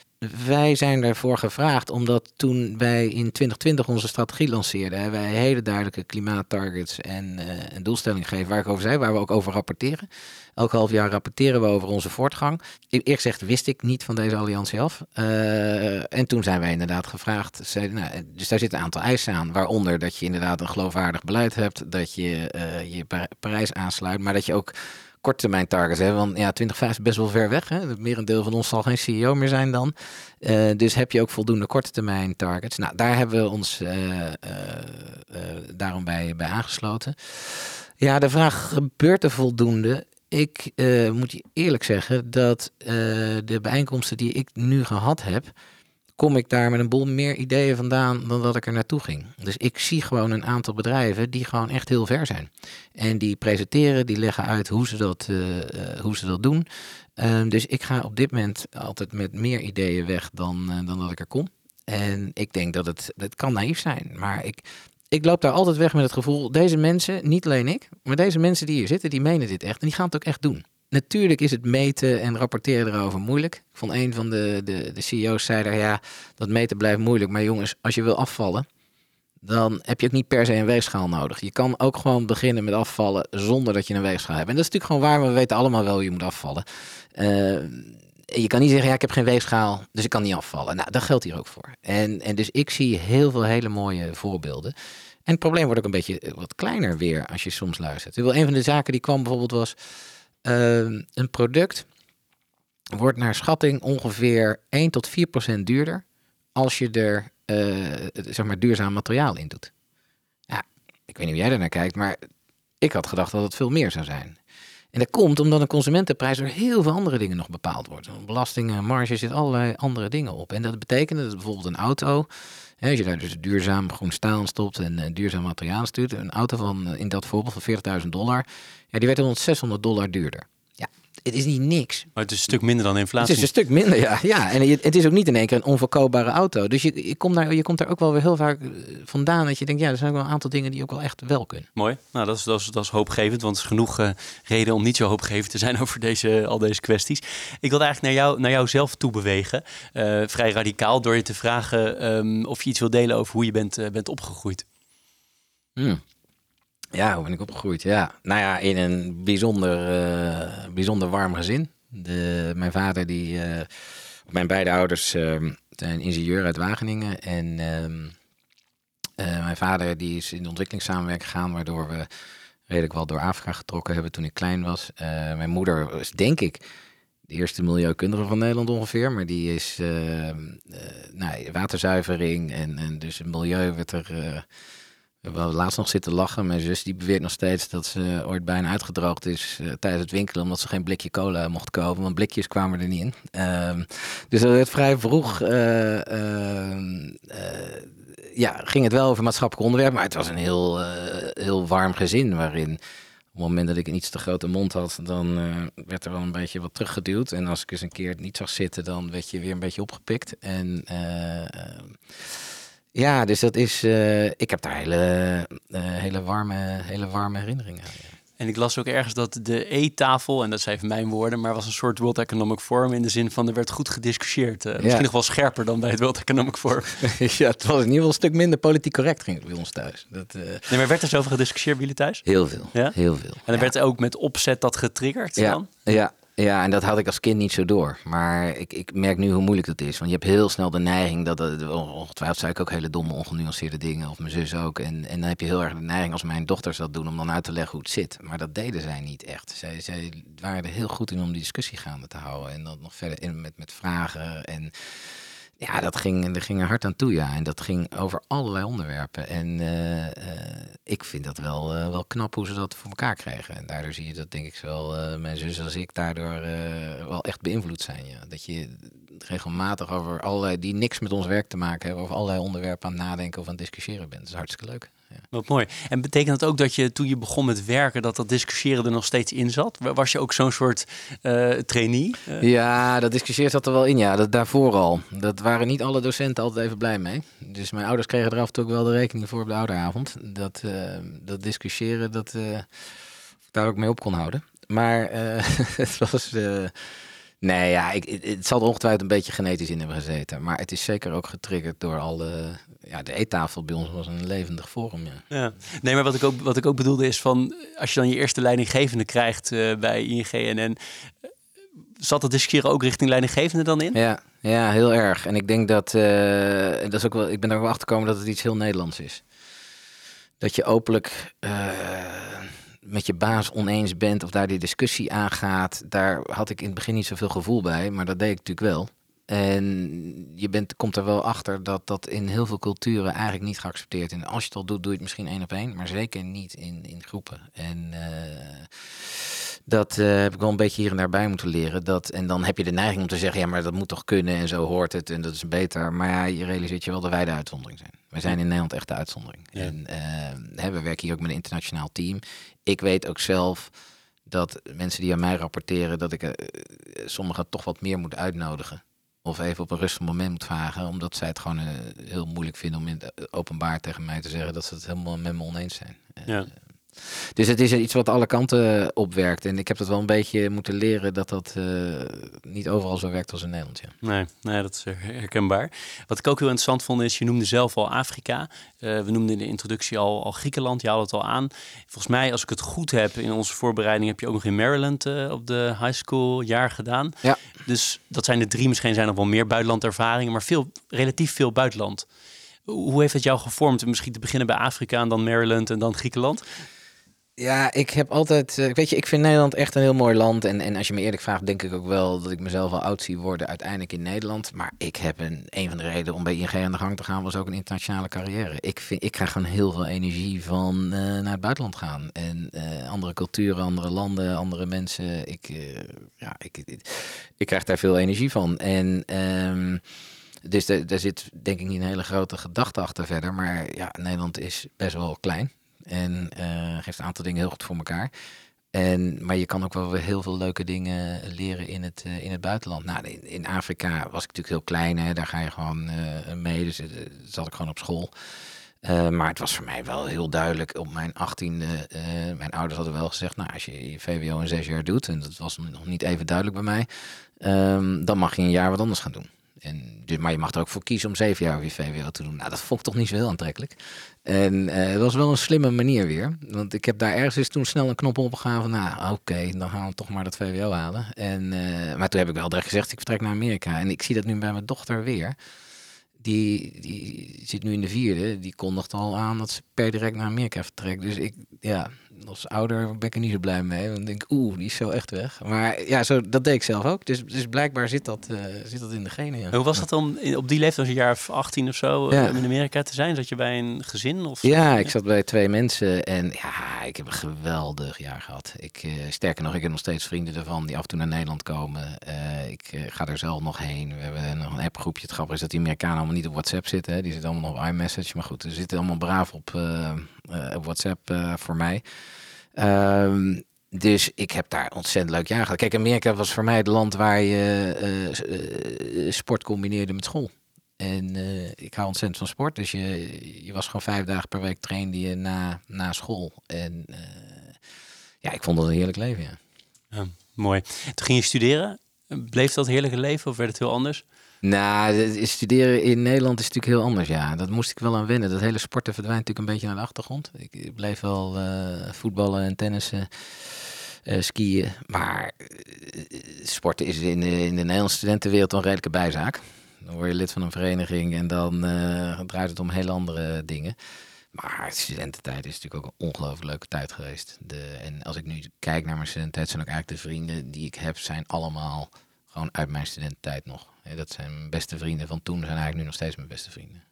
Wij zijn ervoor gevraagd omdat toen wij in 2020 onze strategie lanceerden, hebben wij hele duidelijke klimaattargets en, uh, en doelstellingen gegeven waar ik over zei, waar we ook over rapporteren. Elk half jaar rapporteren we over onze voortgang. Eerlijk gezegd wist ik niet van deze alliantie af. Uh, en toen zijn wij inderdaad gevraagd. Nou, dus daar zitten een aantal eisen aan. Waaronder dat je inderdaad een geloofwaardig beleid hebt. Dat je je Parijs aansluit. Maar dat je ook korttermijn targets hebben. Want ja, 2050 is best wel ver weg. Hè? Het merendeel van ons zal geen CEO meer zijn dan. Uh, dus heb je ook voldoende korte termijn targets. Nou, daar hebben we ons uh, uh, daarom bij, bij aangesloten. Ja, de vraag, gebeurt er voldoende? Ik moet je eerlijk zeggen dat de bijeenkomsten die ik nu gehad heb, kom ik daar met een boel meer ideeën vandaan dan dat ik er naartoe ging. Dus ik zie gewoon een aantal bedrijven die gewoon echt heel ver zijn. En die presenteren, die leggen uit hoe ze dat, uh, uh, hoe ze dat doen. Uh, dus ik ga op dit moment altijd met meer ideeën weg dan, uh, dan dat ik er kom. En ik denk dat het, het kan naïef zijn, maar ik, ik loop daar altijd weg met het gevoel, deze mensen, niet alleen ik, maar deze mensen die hier zitten, die menen dit echt en die gaan het ook echt doen. Natuurlijk is het meten en rapporteren erover moeilijk. Ik vond een van de, de, de CEO's zei daar, ja, dat meten blijft moeilijk. Maar jongens, als je wil afvallen, dan heb je ook niet per se een weegschaal nodig. Je kan ook gewoon beginnen met afvallen zonder dat je een weegschaal hebt. En dat is natuurlijk gewoon waar, we weten allemaal wel je moet afvallen. Uh, je kan niet zeggen, ja, ik heb geen weegschaal, dus ik kan niet afvallen. Nou, dat geldt hier ook voor. En, en dus ik zie heel veel hele mooie voorbeelden. En het probleem wordt ook een beetje wat kleiner weer als je soms luistert. Een van de zaken die kwam bijvoorbeeld was... Uh, een product wordt naar schatting ongeveer 1 tot 4 procent duurder als je er uh, zeg maar duurzaam materiaal in doet. Ja, ik weet niet hoe jij naar kijkt, maar ik had gedacht dat het veel meer zou zijn. En dat komt omdat een consumentenprijs door heel veel andere dingen nog bepaald wordt. Belastingen, marges, zit allerlei andere dingen op. En dat betekent dat bijvoorbeeld een auto, als je daar dus duurzaam groen staal stopt en uh, duurzaam materiaal stuurt, een auto van uh, in dat voorbeeld van 40.000 dollar, ja, die werd 600 dollar duurder. Het is niet niks. Maar het is een stuk minder dan Het inflatie. is een stuk minder, ja. ja. En het is ook niet in één keer een onverkoopbare auto. Dus je, je, komt daar, je komt daar ook wel weer heel vaak eh, vandaan dat je denkt, ja, er zijn ook wel een aantal dingen die ook wel echt wel kunnen. Mooi. Nou, dat is, dat, is, dat is hoopgevend, want er is genoeg eh, reden om niet zo hoopgevend te zijn over deze, al deze kwesties. Ik wilde eigenlijk naar jou, naar jou zelf toe bewegen. Eh, vrij radicaal, door je te vragen ehm, of je iets wil delen over hoe je bent, eh, bent opgegroeid. Hmm. Ja, hoe ben ik opgegroeid? Ja, nou ja, in een bijzonder, eh, bijzonder warm gezin. De, mijn vader, die, eh, mijn beide ouders eh, zijn ingenieur uit Wageningen. En ehm, eh, mijn vader die is in de ontwikkelingssamenwerking gegaan, waardoor we redelijk wel door Afrika getrokken hebben toen ik klein was. Mijn moeder was, denk ik, de eerste milieukundige van Nederland ongeveer. Maar die is eh, eh, nou, waterzuivering en, en dus het milieu werd er... we hebben laatst nog zitten lachen. Mijn zus die beweert nog steeds dat ze ooit bijna uitgedroogd is eh, tijdens het winkelen. Omdat ze geen blikje cola mocht kopen. Want blikjes kwamen er niet in. Ehm, dus dat werd vrij vroeg. eh, eh, ja, ging het wel over maatschappelijk onderwerp. Maar het was een heel, heel warm gezin. Waarin op het moment dat ik een iets te grote mond had, dan werd er wel een beetje wat teruggeduwd. En als ik eens een keer niet zag zitten, dan werd je weer een beetje opgepikt. En ja, dus dat is. eh, ik heb daar hele, eh, hele, warme, hele warme herinneringen aan. ja. En ik las ook ergens dat de E-tafel, en dat zijn even mijn woorden, maar was een soort World Economic Forum in de zin van er werd goed gediscussieerd. Eh, misschien nog wel scherper dan bij het World Economic Forum. ja, het was in ieder geval een stuk minder politiek correct ging het bij ons thuis. Dat, eh, Nee, maar werd er zoveel gediscussieerd bij jullie thuis? heel veel. Ja? Heel veel. En ja. werd ook met opzet dat getriggerd ja, dan? ja, ja, en dat had ik als kind niet zo door. Maar ik, ik merk nu hoe moeilijk dat is. Want je hebt heel snel de neiging dat... dat- Ongetwijfeld zei ik ook hele domme, ongenuanceerde dingen. Of mijn zus ook. En, en dan heb je heel erg de neiging als mijn dochters dat doen... om dan uit te leggen hoe het zit. Maar dat deden zij niet echt. Zij, zij waren er heel goed in om die discussie gaande te houden. En dan nog verder in met, met vragen. En ja, dat ging, er ging er hard aan toe, ja. En dat ging over allerlei onderwerpen. En eh, eh, ik vind dat wel, eh, wel knap hoe ze dat voor elkaar kregen. En daardoor zie je dat, denk ik, zowel mijn zus als ik daardoor wel echt beïnvloed zijn. Ja. Dat je regelmatig over allerlei, die niks met ons werk te maken hebben, over allerlei onderwerpen aan nadenken of aan discussiëren bent. Dat is hartstikke leuk. Wat mooi. En betekent dat ook dat je toen je begon met werken, dat dat discussiëren er nog steeds in zat? Was je ook zo'n soort eh, trainee? Eh, Ja, dat discussieert zat er wel in, ja. Dat daarvoor al. Dat waren niet alle docenten altijd even blij mee. Dus mijn ouders kregen er af en toe ook wel de rekening voor op de ouderavond. Dat, eh, dat discussiëren, dat daar ook mee op kon houden. Maar het was... nee, ja, ik, het, zal er ongetwijfeld een beetje genetisch in hebben gezeten. Maar het is zeker ook getriggerd door alle... Ja, de eettafel bij ons was een levendig forum, ja. Ja. Nee, maar wat ik, ook, wat ik ook bedoelde is van, als je dan je eerste leidinggevende krijgt eh, bij ING-NN, eh, zat dat discussiëren ook richting leidinggevende dan in? Ja, ja, heel erg. En ik denk dat, eh, en dat is ook wel, ik ben er ook wel achter gekomen dat het iets heel Nederlands is. Dat je openlijk met je baas oneens bent of daar die discussie aangaat. Daar had ik in het begin niet zoveel gevoel bij, maar dat deed ik natuurlijk wel. En je bent, komt er wel achter dat dat in heel veel culturen eigenlijk niet geaccepteerd is. En als je het al doet, doe je het misschien één op één, maar zeker niet in, in groepen. En eh, dat eh, heb ik wel een beetje hier en daarbij moeten leren. Dat, en dan heb je de neiging om te zeggen, ja, maar dat moet toch kunnen en zo hoort het en dat is beter. Maar ja, je realiseert je wel dat wij de uitzondering zijn. Wij zijn in Nederland echt de uitzondering. Ja. En eh, hè, we werken hier ook met een internationaal team. Ik weet ook zelf dat mensen die aan mij rapporteren, dat ik eh, sommigen toch wat meer moet uitnodigen. Of even op een rustig moment moet vragen, omdat zij het gewoon heel moeilijk vinden om in het openbaar tegen mij te zeggen dat ze het helemaal met me oneens zijn. Ja. Dus het is iets wat alle kanten opwerkt. En ik heb dat wel een beetje moeten leren dat dat eh, niet overal zo werkt als in Nederland. Ja. Nee, nee, dat is herkenbaar. Wat ik ook heel interessant vond is, je noemde zelf al Afrika. Eh, we noemden in de introductie al, al Griekenland, je haalde het al aan. Volgens mij, als ik het goed heb, in onze voorbereiding heb je ook nog in Maryland eh, op de high school jaar gedaan. Ja. Dus dat zijn de drie, misschien zijn er wel meer buitenlandervaringen, maar veel, relatief veel buitenland. Hoe heeft het jou gevormd? Misschien te beginnen bij Afrika en dan Maryland en dan Griekenland. Ja, ik heb altijd. eh, weet je, ik vind Nederland echt een heel mooi land. En, en als je me eerlijk vraagt, denk ik ook wel dat ik mezelf al oud zie worden uiteindelijk in Nederland. Maar ik heb een, een van de redenen om bij ING aan de gang te gaan, was ook een internationale carrière. Ik, vind, ik krijg gewoon heel veel energie van eh, naar het buitenland gaan. En eh, andere culturen, andere landen, andere mensen. Ik, ja, ik, ik, krijg daar veel energie van. En. ehm, dus daar zit denk ik niet een hele grote gedachte achter verder. Maar ja, Nederland is best wel klein. En eh, geeft een aantal dingen heel goed voor elkaar. En, maar je kan ook wel weer heel veel leuke dingen leren in het, in het buitenland. Nou, in, in, Afrika was ik natuurlijk heel klein. Hè. Daar ga je gewoon mee. Dus zat ik gewoon op school. Maar het was voor mij wel heel duidelijk op mijn achttiende. Uh, mijn ouders hadden wel gezegd, nou als je je VWO in zes jaar doet, en dat was nog niet even duidelijk bij mij, um, dan mag je een jaar wat anders gaan doen. En, dus, maar je mag er ook voor kiezen om zeven jaar weer VWO te doen. Nou, dat vond ik toch niet zo heel aantrekkelijk. En uh, het was wel een slimme manier weer. Want ik heb daar ergens eens toen snel een knop opgegaan van... nou, oké, dan gaan we toch maar dat VWO halen. En, maar toen heb ik wel direct gezegd, ik vertrek naar Amerika. En ik zie dat nu bij mijn dochter weer die, die zit nu in de vierde. Die kondigt al aan dat ze per direct naar Amerika vertrekt. Dus ik, ja, als ouder ben ik er niet zo blij mee. Want ik denk, oeh, die is zo echt weg. Maar ja, zo, dat deed ik zelf ook. Dus, dus blijkbaar zit dat, uh, zit dat in de genen. Ja. Hoe was dat om op die leeftijd, als een jaar 18 of zo, ja. in Amerika te zijn? Zat je bij een gezin? Of ja, ik zat bij twee mensen. En ja, ik heb een geweldig jaar gehad. Ik, uh, sterker nog, ik heb nog steeds vrienden ervan die af en toe naar Nederland komen. Uh, ik ga er zelf nog heen. We hebben nog een appgroepje. Het grappige is dat die Amerikanen allemaal niet op WhatsApp zitten. Hè. Die zitten allemaal op iMessage. Maar goed, ze zitten allemaal braaf op, op WhatsApp voor mij. Um, dus ik heb daar ontzettend leuk jaar gehad. Kijk, Amerika was voor mij het land waar je uh, sport combineerde met school. En ik hou ontzettend van sport. Dus je, je was gewoon vijf dagen per week trainde je na, na school. En ja, ik vond dat een heerlijk leven, ja. Mooi. Toen ging je studeren. Bleef dat heerlijke leven of werd het heel anders? Nou, studeren in Nederland is natuurlijk heel anders, ja. Dat moest ik wel aan wennen. Dat hele sporten verdwijnt natuurlijk een beetje naar de achtergrond. Ik bleef wel uh, voetballen en tennissen, uh, skiën. Maar uh, sporten is in de, in de Nederlandse studentenwereld een redelijke bijzaak. Dan word je lid van een vereniging en dan draait het om hele andere dingen. Maar studententijd is natuurlijk ook een ongelooflijk leuke tijd geweest. De, en als ik nu kijk naar mijn studententijd, zijn ook eigenlijk de vrienden die ik heb, zijn allemaal gewoon uit mijn studententijd nog. Dat zijn mijn beste vrienden van toen, zijn eigenlijk nu nog steeds mijn beste vrienden.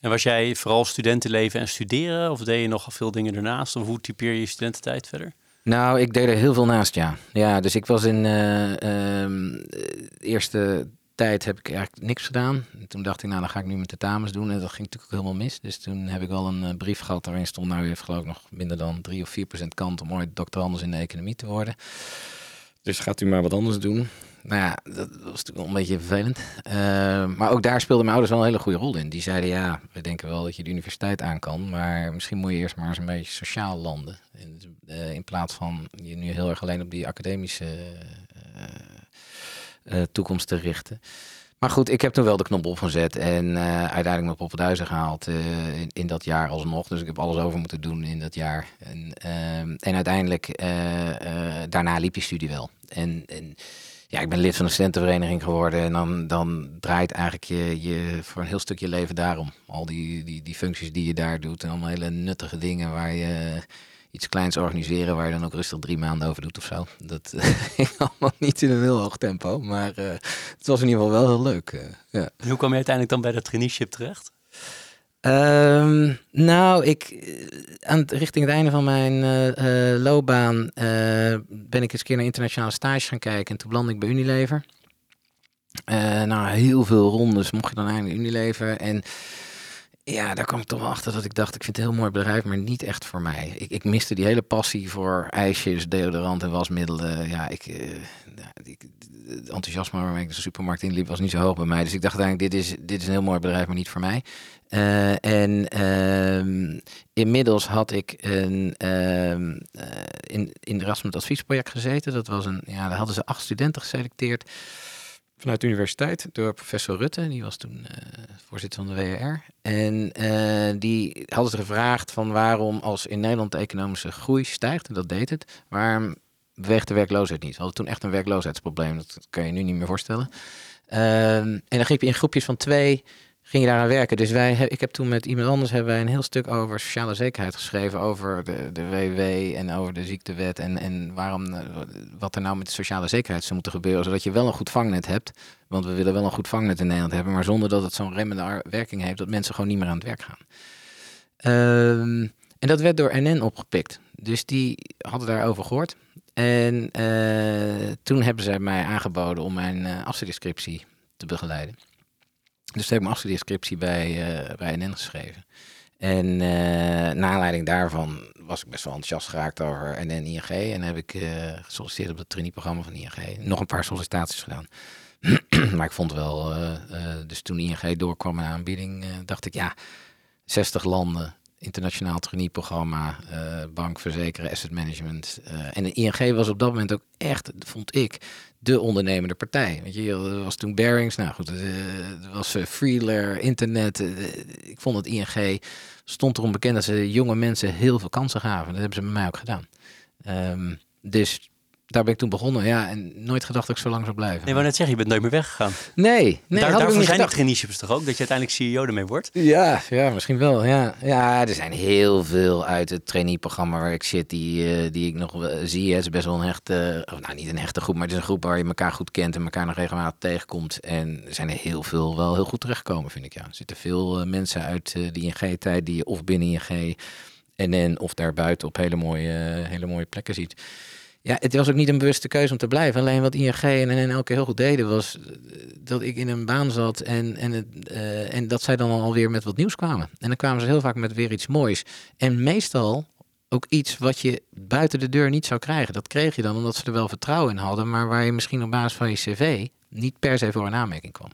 En was jij vooral studentenleven en studeren? Of deed je nog veel dingen ernaast? Of hoe typeer je je studententijd verder? Nou, ik deed er heel veel naast, ja. Ja, dus ik was in uh, de eerste tijd heb ik eigenlijk niks gedaan. En toen dacht ik, nou, dan ga ik nu met de tamens doen. En dat ging natuurlijk ook helemaal mis. Dus toen heb ik wel een uh, brief gehad waarin stond, nou, u heeft geloof ik nog minder dan 3 of 4 procent kans om ooit doctorandus in de economie te worden. Dus gaat u maar wat anders doen nou ja, dat was natuurlijk wel een beetje vervelend. Uh, maar ook daar speelden mijn ouders wel een hele goede rol in. Die zeiden, ja, we denken wel dat je de universiteit aan kan, maar misschien moet je eerst maar eens een beetje sociaal landen. In, uh, in plaats van je nu heel erg alleen op die academische uh, toekomst te richten. Maar goed, ik heb toen wel de knop opgezet en uiteindelijk mijn poppenduizen gehaald in, dat jaar alsnog. Dus ik heb alles over moeten doen in dat jaar. En, en uiteindelijk, daarna liep die studie wel. En, en ja, ik ben lid van een studentenvereniging geworden. En dan, dan draait eigenlijk je, je voor een heel stukje leven daarom. Al die, die, die functies die je daar doet. En allemaal hele nuttige dingen waar je iets kleins organiseren. Waar je dan ook rustig drie maanden over doet of zo. Dat ging allemaal niet in een heel hoog tempo. Maar uh, het was in ieder geval wel heel leuk. Uh, ja. En hoe kwam je uiteindelijk dan bij dat traineeship terecht? Um, nou, ik, eh, aan richting het einde van mijn uh, uh, loopbaan ben ik eens een keer naar internationale stages gaan kijken. En toen belandde ik bij Unilever. nou, heel veel rondes mocht je dan eindelijk Unilever. En ja, daar kwam ik toch wel achter dat ik dacht, ik vind het een heel mooi bedrijf, maar niet echt voor mij. Ik, ik miste die hele passie voor ijsjes, deodorant en wasmiddelen. Ja, ik, ik het enthousiasme waarmee ik de supermarkt inliep was niet zo hoog bij mij. Dus ik dacht eigenlijk, dit is, dit is een heel mooi bedrijf, maar niet voor mij. Uh, en uh, inmiddels had ik een, uh, in, in Erasmus adviesproject gezeten. Dat was een, ja, daar hadden ze acht studenten geselecteerd vanuit de universiteit door professor Rutte. Die was toen uh, voorzitter van de WR. En die hadden ze gevraagd van waarom als in Nederland de economische groei stijgt, en dat deed het, waarom weegt de werkloosheid niet? We hadden toen echt een werkloosheidsprobleem, dat kan je nu niet meer voorstellen. Ehm, en dan ging je in groepjes van twee ging je daaraan werken. Dus wij, ik heb toen met iemand anders hebben wij een heel stuk over sociale zekerheid geschreven. Over de, de WW en over de ziektewet. En, en waarom, eh, wat er nou met de sociale zekerheid zou moeten gebeuren. Zodat je wel een goed vangnet hebt. Want we willen wel een goed vangnet in Nederland hebben. Maar zonder dat het zo'n remmende werking heeft. Dat mensen gewoon niet meer aan het werk gaan. Ehm, en dat werd door NN opgepikt. Dus die hadden daarover gehoord. En uh, toen hebben zij mij aangeboden om mijn uh, afstudeerscriptie te begeleiden. Dus toen heb ik mijn afstudeerscriptie bij, uh, bij NN geschreven. En naar aanleiding daarvan was ik best wel enthousiast geraakt over NN ING. En heb ik gesolliciteerd op het traineeprogramma van ING. Nog een paar sollicitaties gedaan. maar ik vond wel, dus toen ING doorkwam met aanbieding, dacht ik ja, 60 landen, internationaal traineeprogramma, uh, bank, verzekeren, asset management. en de ING was op dat moment ook echt, vond ik, de ondernemende partij. Weet je, er was toen Bearings, nou goed, er was Freelair, internet. ik vond het ING stond erom bekend dat ze jonge mensen heel veel kansen gaven. Dat hebben ze bij mij ook gedaan. Um, dus daar ben ik toen begonnen. Ja, en nooit gedacht dat ik zo lang zou blijven. Nee, wou net zeggen, je bent nooit meer weggegaan. Nee, nee Daar, daarvoor zijn die traineeships toch ook? Dat je uiteindelijk CEO ermee wordt? Ja, ja misschien wel. Ja. ja, er zijn heel veel uit het traineeprogramma waar ik zit, die, uh, die ik nog uh, zie. Het is best wel een hechte, of nou niet een hechte groep, maar het is een groep waar je elkaar goed kent en elkaar nog regelmatig tegenkomt. En er zijn er heel veel wel heel goed terechtgekomen, vind ik. Ja. Er zitten veel uh, mensen uit die ING-tijd die je of binnen ING en, en of daarbuiten op hele mooie, hele mooie plekken ziet. Ja, het was ook niet een bewuste keuze om te blijven. Alleen wat ING en, elke heel goed deden was eh, dat ik in een baan zat en, en, het, uh, en dat zij dan alweer met wat nieuws kwamen. En dan kwamen ze heel vaak met weer iets moois. En meestal ook iets wat je buiten de deur niet zou krijgen. Dat kreeg je dan omdat ze er wel vertrouwen in hadden, maar waar je misschien op basis van je cv niet per se voor een aanmerking kwam.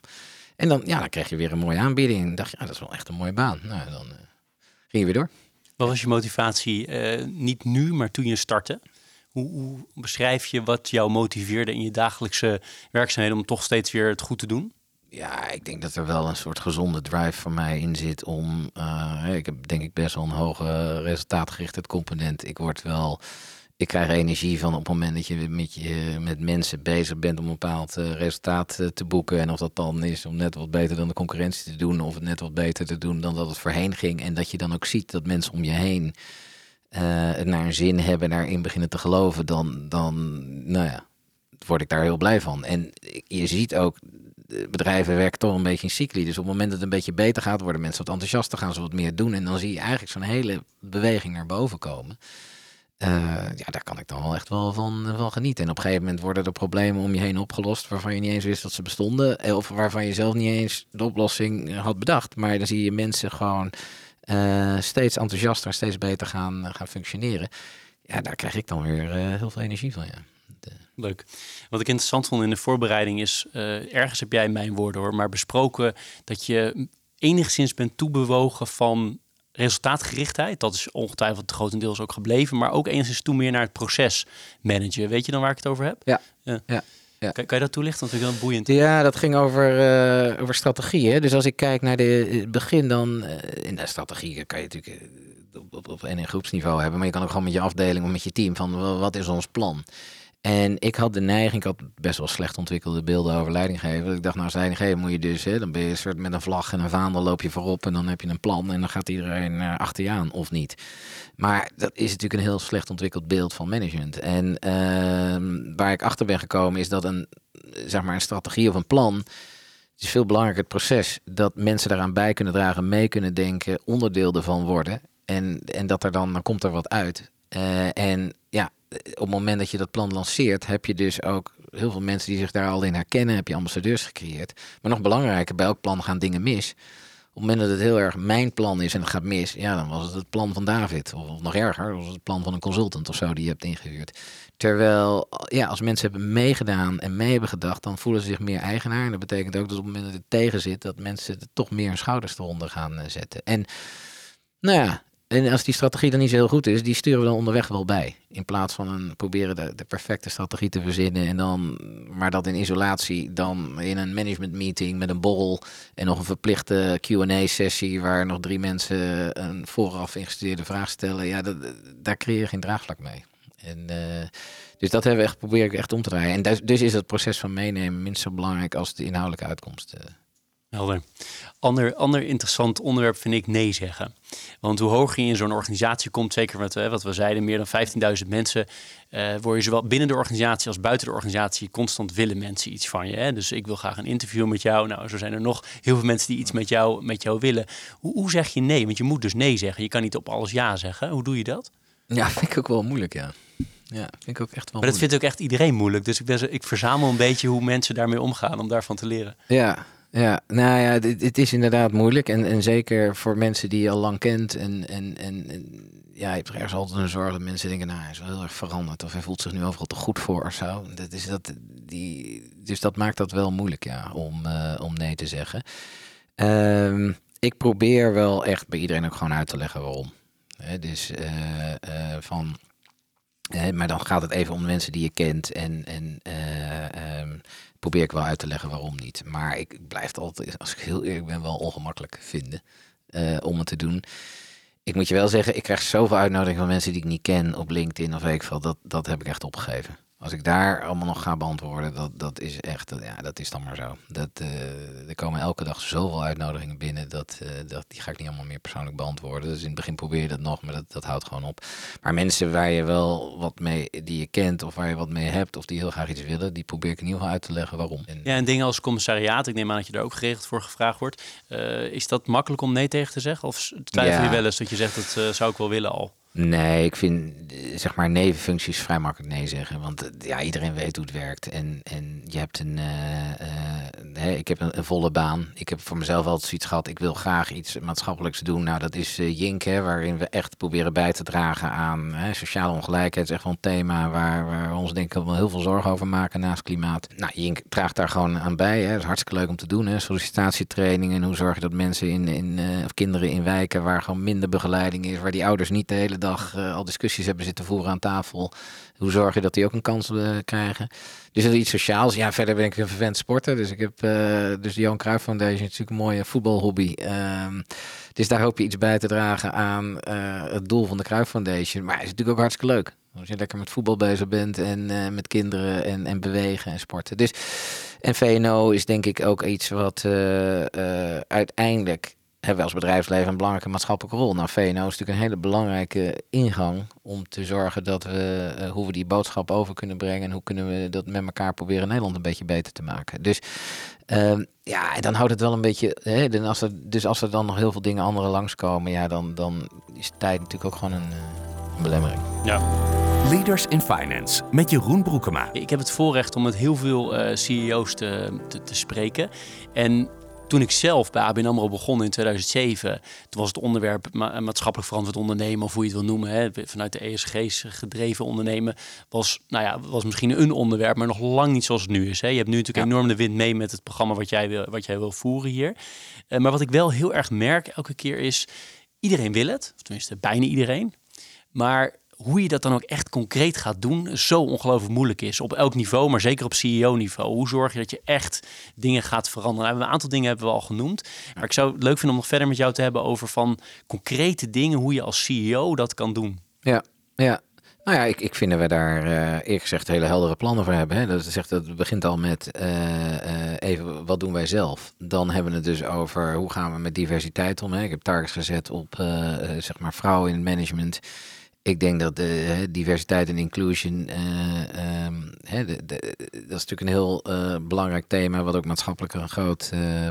En dan, ja, dan kreeg je weer een mooie aanbieding. En dacht je, ja, dat is wel echt een mooie baan. Nou, dan uh, ging je weer door. Wat was je motivatie, niet nu, maar toen je startte? Hoe, beschrijf je wat jou motiveerde in je dagelijkse werkzaamheden om toch steeds weer het goed te doen? Ja, ik denk dat er wel een soort gezonde drive van mij in zit om. Uh, ik heb denk ik best wel een hoge resultaatgerichte component. Ik word wel. Ik krijg energie van op het moment dat je met, je, met mensen bezig bent om een bepaald uh, resultaat uh, te boeken. En of dat dan is om net wat beter dan de concurrentie te doen, of het net wat beter te doen dan dat het voorheen ging. En dat je dan ook ziet dat mensen om je heen uh, naar een zin hebben, daarin beginnen te geloven, dan, dan nou ja, word ik daar heel blij van. En je ziet ook, bedrijven werken toch een beetje in cycli. Dus op het moment dat het een beetje beter gaat, worden mensen wat enthousiaster, gaan ze wat meer doen. En dan zie je eigenlijk zo'n hele beweging naar boven komen. Uh, ja, daar kan ik dan wel echt wel van, van genieten. En op een gegeven moment worden er problemen om je heen opgelost waarvan je niet eens wist dat ze bestonden. Eh, of waarvan je zelf niet eens de oplossing had bedacht. Maar dan zie je mensen gewoon uh, steeds enthousiaster, steeds beter gaan, gaan functioneren. Ja, daar krijg ik dan weer uh, heel veel energie van. Ja. De... Leuk. Wat ik interessant vond in de voorbereiding is, uh, ergens heb jij mijn woorden hoor, maar besproken dat je enigszins bent toebewogen van resultaatgerichtheid. Dat is ongetwijfeld grotendeels ook gebleven, maar ook enigszins toe meer naar het proces managen. Weet je dan waar ik het over heb? Ja, ja. ja. Ja. Kan, kan, je dat toelichten? Want ik vind boeiend. Ja, dat ging over, uh, over strategie. Hè? Dus als ik kijk naar de, het begin, dan uh, in de strategie kan je natuurlijk uh, op, op, op een groepsniveau hebben, maar je kan ook gewoon met je afdeling of met je team van wat is ons plan. En ik had de neiging, ik had best wel slecht ontwikkelde beelden over leidinggeven. Ik dacht, nou, als leidinggever moet je dus, hè, dan ben je een soort met een vlag en een vaandel loop je voorop en dan heb je een plan en dan gaat iedereen uh, achter je aan of niet. Maar dat is natuurlijk een heel slecht ontwikkeld beeld van management. En uh, waar ik achter ben gekomen is dat een, zeg maar, een strategie of een plan. Het is veel belangrijker het proces dat mensen daaraan bij kunnen dragen, mee kunnen denken, onderdeel ervan worden. En, en dat er dan, dan komt er wat uit. Uh, en ja, op het moment dat je dat plan lanceert, heb je dus ook heel veel mensen die zich daar al in herkennen. Heb je ambassadeurs gecreëerd. Maar nog belangrijker, bij elk plan gaan dingen mis. Op het moment dat het heel erg mijn plan is en het gaat mis, ja, dan was het het plan van David. Of, nog erger, was het plan van een consultant of zo die je hebt ingehuurd. Terwijl, ja, als mensen hebben meegedaan en mee hebben gedacht, dan voelen ze zich meer eigenaar. En dat betekent ook dat op het moment dat het tegen zit, dat mensen toch meer hun schouders eronder gaan eh, zetten. En nou ja, en als die strategie dan niet zo heel goed is, die sturen we dan onderweg wel bij. In plaats van een, proberen de, de perfecte strategie te verzinnen. En dan, maar dat in isolatie, dan in een management meeting met een borrel en nog een verplichte QA-sessie waar nog drie mensen een vooraf ingestudeerde vraag stellen. Ja, dat, daar creëer je geen draagvlak mee. En, uh, dus dat hebben we echt proberen echt om te draaien. En dus, dus is het proces van meenemen minstens zo belangrijk als de inhoudelijke uitkomst. Helder. Ander, ander interessant onderwerp vind ik nee zeggen. Want hoe hoger je in zo'n organisatie komt, zeker wat, wat we zeiden, meer dan 15.000 mensen, uh, word je zowel binnen de organisatie als buiten de organisatie constant willen mensen iets van je. Hè? Dus ik wil graag een interview met jou. Nou, zo zijn er nog heel veel mensen die iets met jou, met jou willen. Hoe, hoe zeg je nee? Want je moet dus nee zeggen. Je kan niet op alles ja zeggen. Hoe doe je dat? Ja, vind ik ook wel moeilijk, ja. Ja, vind ik ook echt wel. Maar dat vindt ook echt iedereen moeilijk. Dus ik, ben, ik verzamel een beetje hoe mensen daarmee omgaan om daarvan te leren. Ja, Ja, nou ja, het, is inderdaad moeilijk. En, en zeker voor mensen die je al lang kent. En, en, en, ja, je hebt er ergens altijd een zorg dat mensen denken, nou, hij is wel heel erg veranderd. Of hij voelt zich nu overal te goed voor of zo. Dat is dat, die, dus dat maakt dat wel moeilijk, ja, om, uh, om nee te zeggen. Ehm, ik probeer wel echt bij iedereen ook gewoon uit te leggen waarom. He, dus uh, uh, van maar dan gaat het even om mensen die je kent en, en um, probeer ik wel uit te leggen waarom niet. Maar ik blijf altijd, als ik heel eerlijk ben, wel ongemakkelijk vinden uh, om het te doen. Ik moet je wel zeggen, ik krijg zoveel uitnodigingen van mensen die ik niet ken op LinkedIn of weet ik veel. Dat, dat heb ik echt opgegeven. Als ik daar allemaal nog ga beantwoorden, dat, dat is echt, ja, dat is dan maar zo. Dat, uh, er komen elke dag zoveel uitnodigingen binnen, dat, uh, dat, die ga ik niet allemaal meer persoonlijk beantwoorden. Dus in het begin probeer je dat nog, maar dat, dat houdt gewoon op. Maar mensen waar je wel wat mee, die je kent of waar je wat mee hebt, of die heel graag iets willen, die probeer ik in ieder geval uit te leggen waarom. En, ja, en dingen als commissariaat, ik neem aan dat je daar ook geregeld voor gevraagd wordt. Uh, is dat makkelijk om nee tegen te zeggen? Of twijfel je wel eens dat je zegt, dat zou ik wel willen al? Nee, ik vind zeg maar nevenfuncties vrij makkelijk nee zeggen. Want ja, iedereen weet hoe het werkt. En, en je hebt een, uh, ik heb een, volle baan. Ik heb voor mezelf altijd zoiets gehad. Ik wil graag iets maatschappelijks doen. Nou, dat is Jink, hè, waarin we echt proberen bij te dragen aan sociale ongelijkheid. is echt wel een thema waar, we ons denk ik wel heel veel zorgen over maken naast klimaat. Nou, Jink draagt daar gewoon aan bij. Hè. Dat is hartstikke leuk om te doen. Hè. Sollicitatietrainingen. Hoe zorg je dat mensen in, in of kinderen in wijken waar gewoon minder begeleiding is. Waar die ouders niet de hele al discussies hebben zitten voeren aan tafel. Hoe zorg je dat die ook een kans uh, krijgen? Dus dat is iets sociaals. Ja, verder ben ik een vervent sporter. Dus ik heb uh, dus de Johan Cruijff Foundation natuurlijk een mooie voetbalhobby. Um, dus daar hoop je iets bij te dragen aan het doel van de Cruijff Foundation. Maar het is natuurlijk ook hartstikke leuk. Als je lekker met voetbal bezig bent en met kinderen en, en bewegen en sporten. Dus, en VNO is denk ik ook iets wat uiteindelijk hebben we als bedrijfsleven een belangrijke maatschappelijke rol. Nou, VNO is natuurlijk een hele belangrijke ingang om te zorgen dat we, uh, hoe we die boodschap over kunnen brengen en hoe kunnen we dat met elkaar proberen Nederland een beetje beter te maken. Dus uh, ja, dan houdt het wel een beetje. Hè, dan als er, dus als er dan nog heel veel dingen andere langskomen, ja, dan, dan is tijd natuurlijk ook gewoon een, uh, een belemmering. Ja. Leaders in Finance met Jeroen Broekema. Ik heb het voorrecht om met heel veel uh, CEO's te, te, te spreken. En toen ik zelf bij ABN AMRO begon in 2007, toen was het onderwerp ma maatschappelijk verantwoord ondernemen, of hoe je het wil noemen, hè, vanuit de ESG's gedreven ondernemen, was, nou ja, was misschien een onderwerp, maar nog lang niet zoals het nu is. Hè. Je hebt nu natuurlijk enorm de wind mee met het programma wat jij wil, wat jij wil voeren hier. Uh, maar wat ik wel heel erg merk elke keer is, iedereen wil het, of tenminste bijna iedereen, maar hoe je dat dan ook echt concreet gaat doen, zo ongelooflijk moeilijk is. Op elk niveau, maar zeker op CEO-niveau. Hoe zorg je dat je echt dingen gaat veranderen? Nou, een aantal dingen hebben we al genoemd. Maar ik zou het leuk vinden om nog verder met jou te hebben over van concrete dingen, hoe je als CEO dat kan doen. Ja, ja. Nou ja, ik, ik vind dat we daar uh, eerlijk gezegd hele heldere plannen voor hebben. Hè. Dat, zegt, dat begint al met uh, uh, even wat doen wij zelf. Dan hebben we het dus over hoe gaan we met diversiteit om. Hè. Ik heb targets gezet op zeg maar vrouwen in het management ik denk dat de diversiteit en inclusion, uh, he, de, de, dat is natuurlijk een heel uh, belangrijk thema, wat ook maatschappelijk een groot, uh,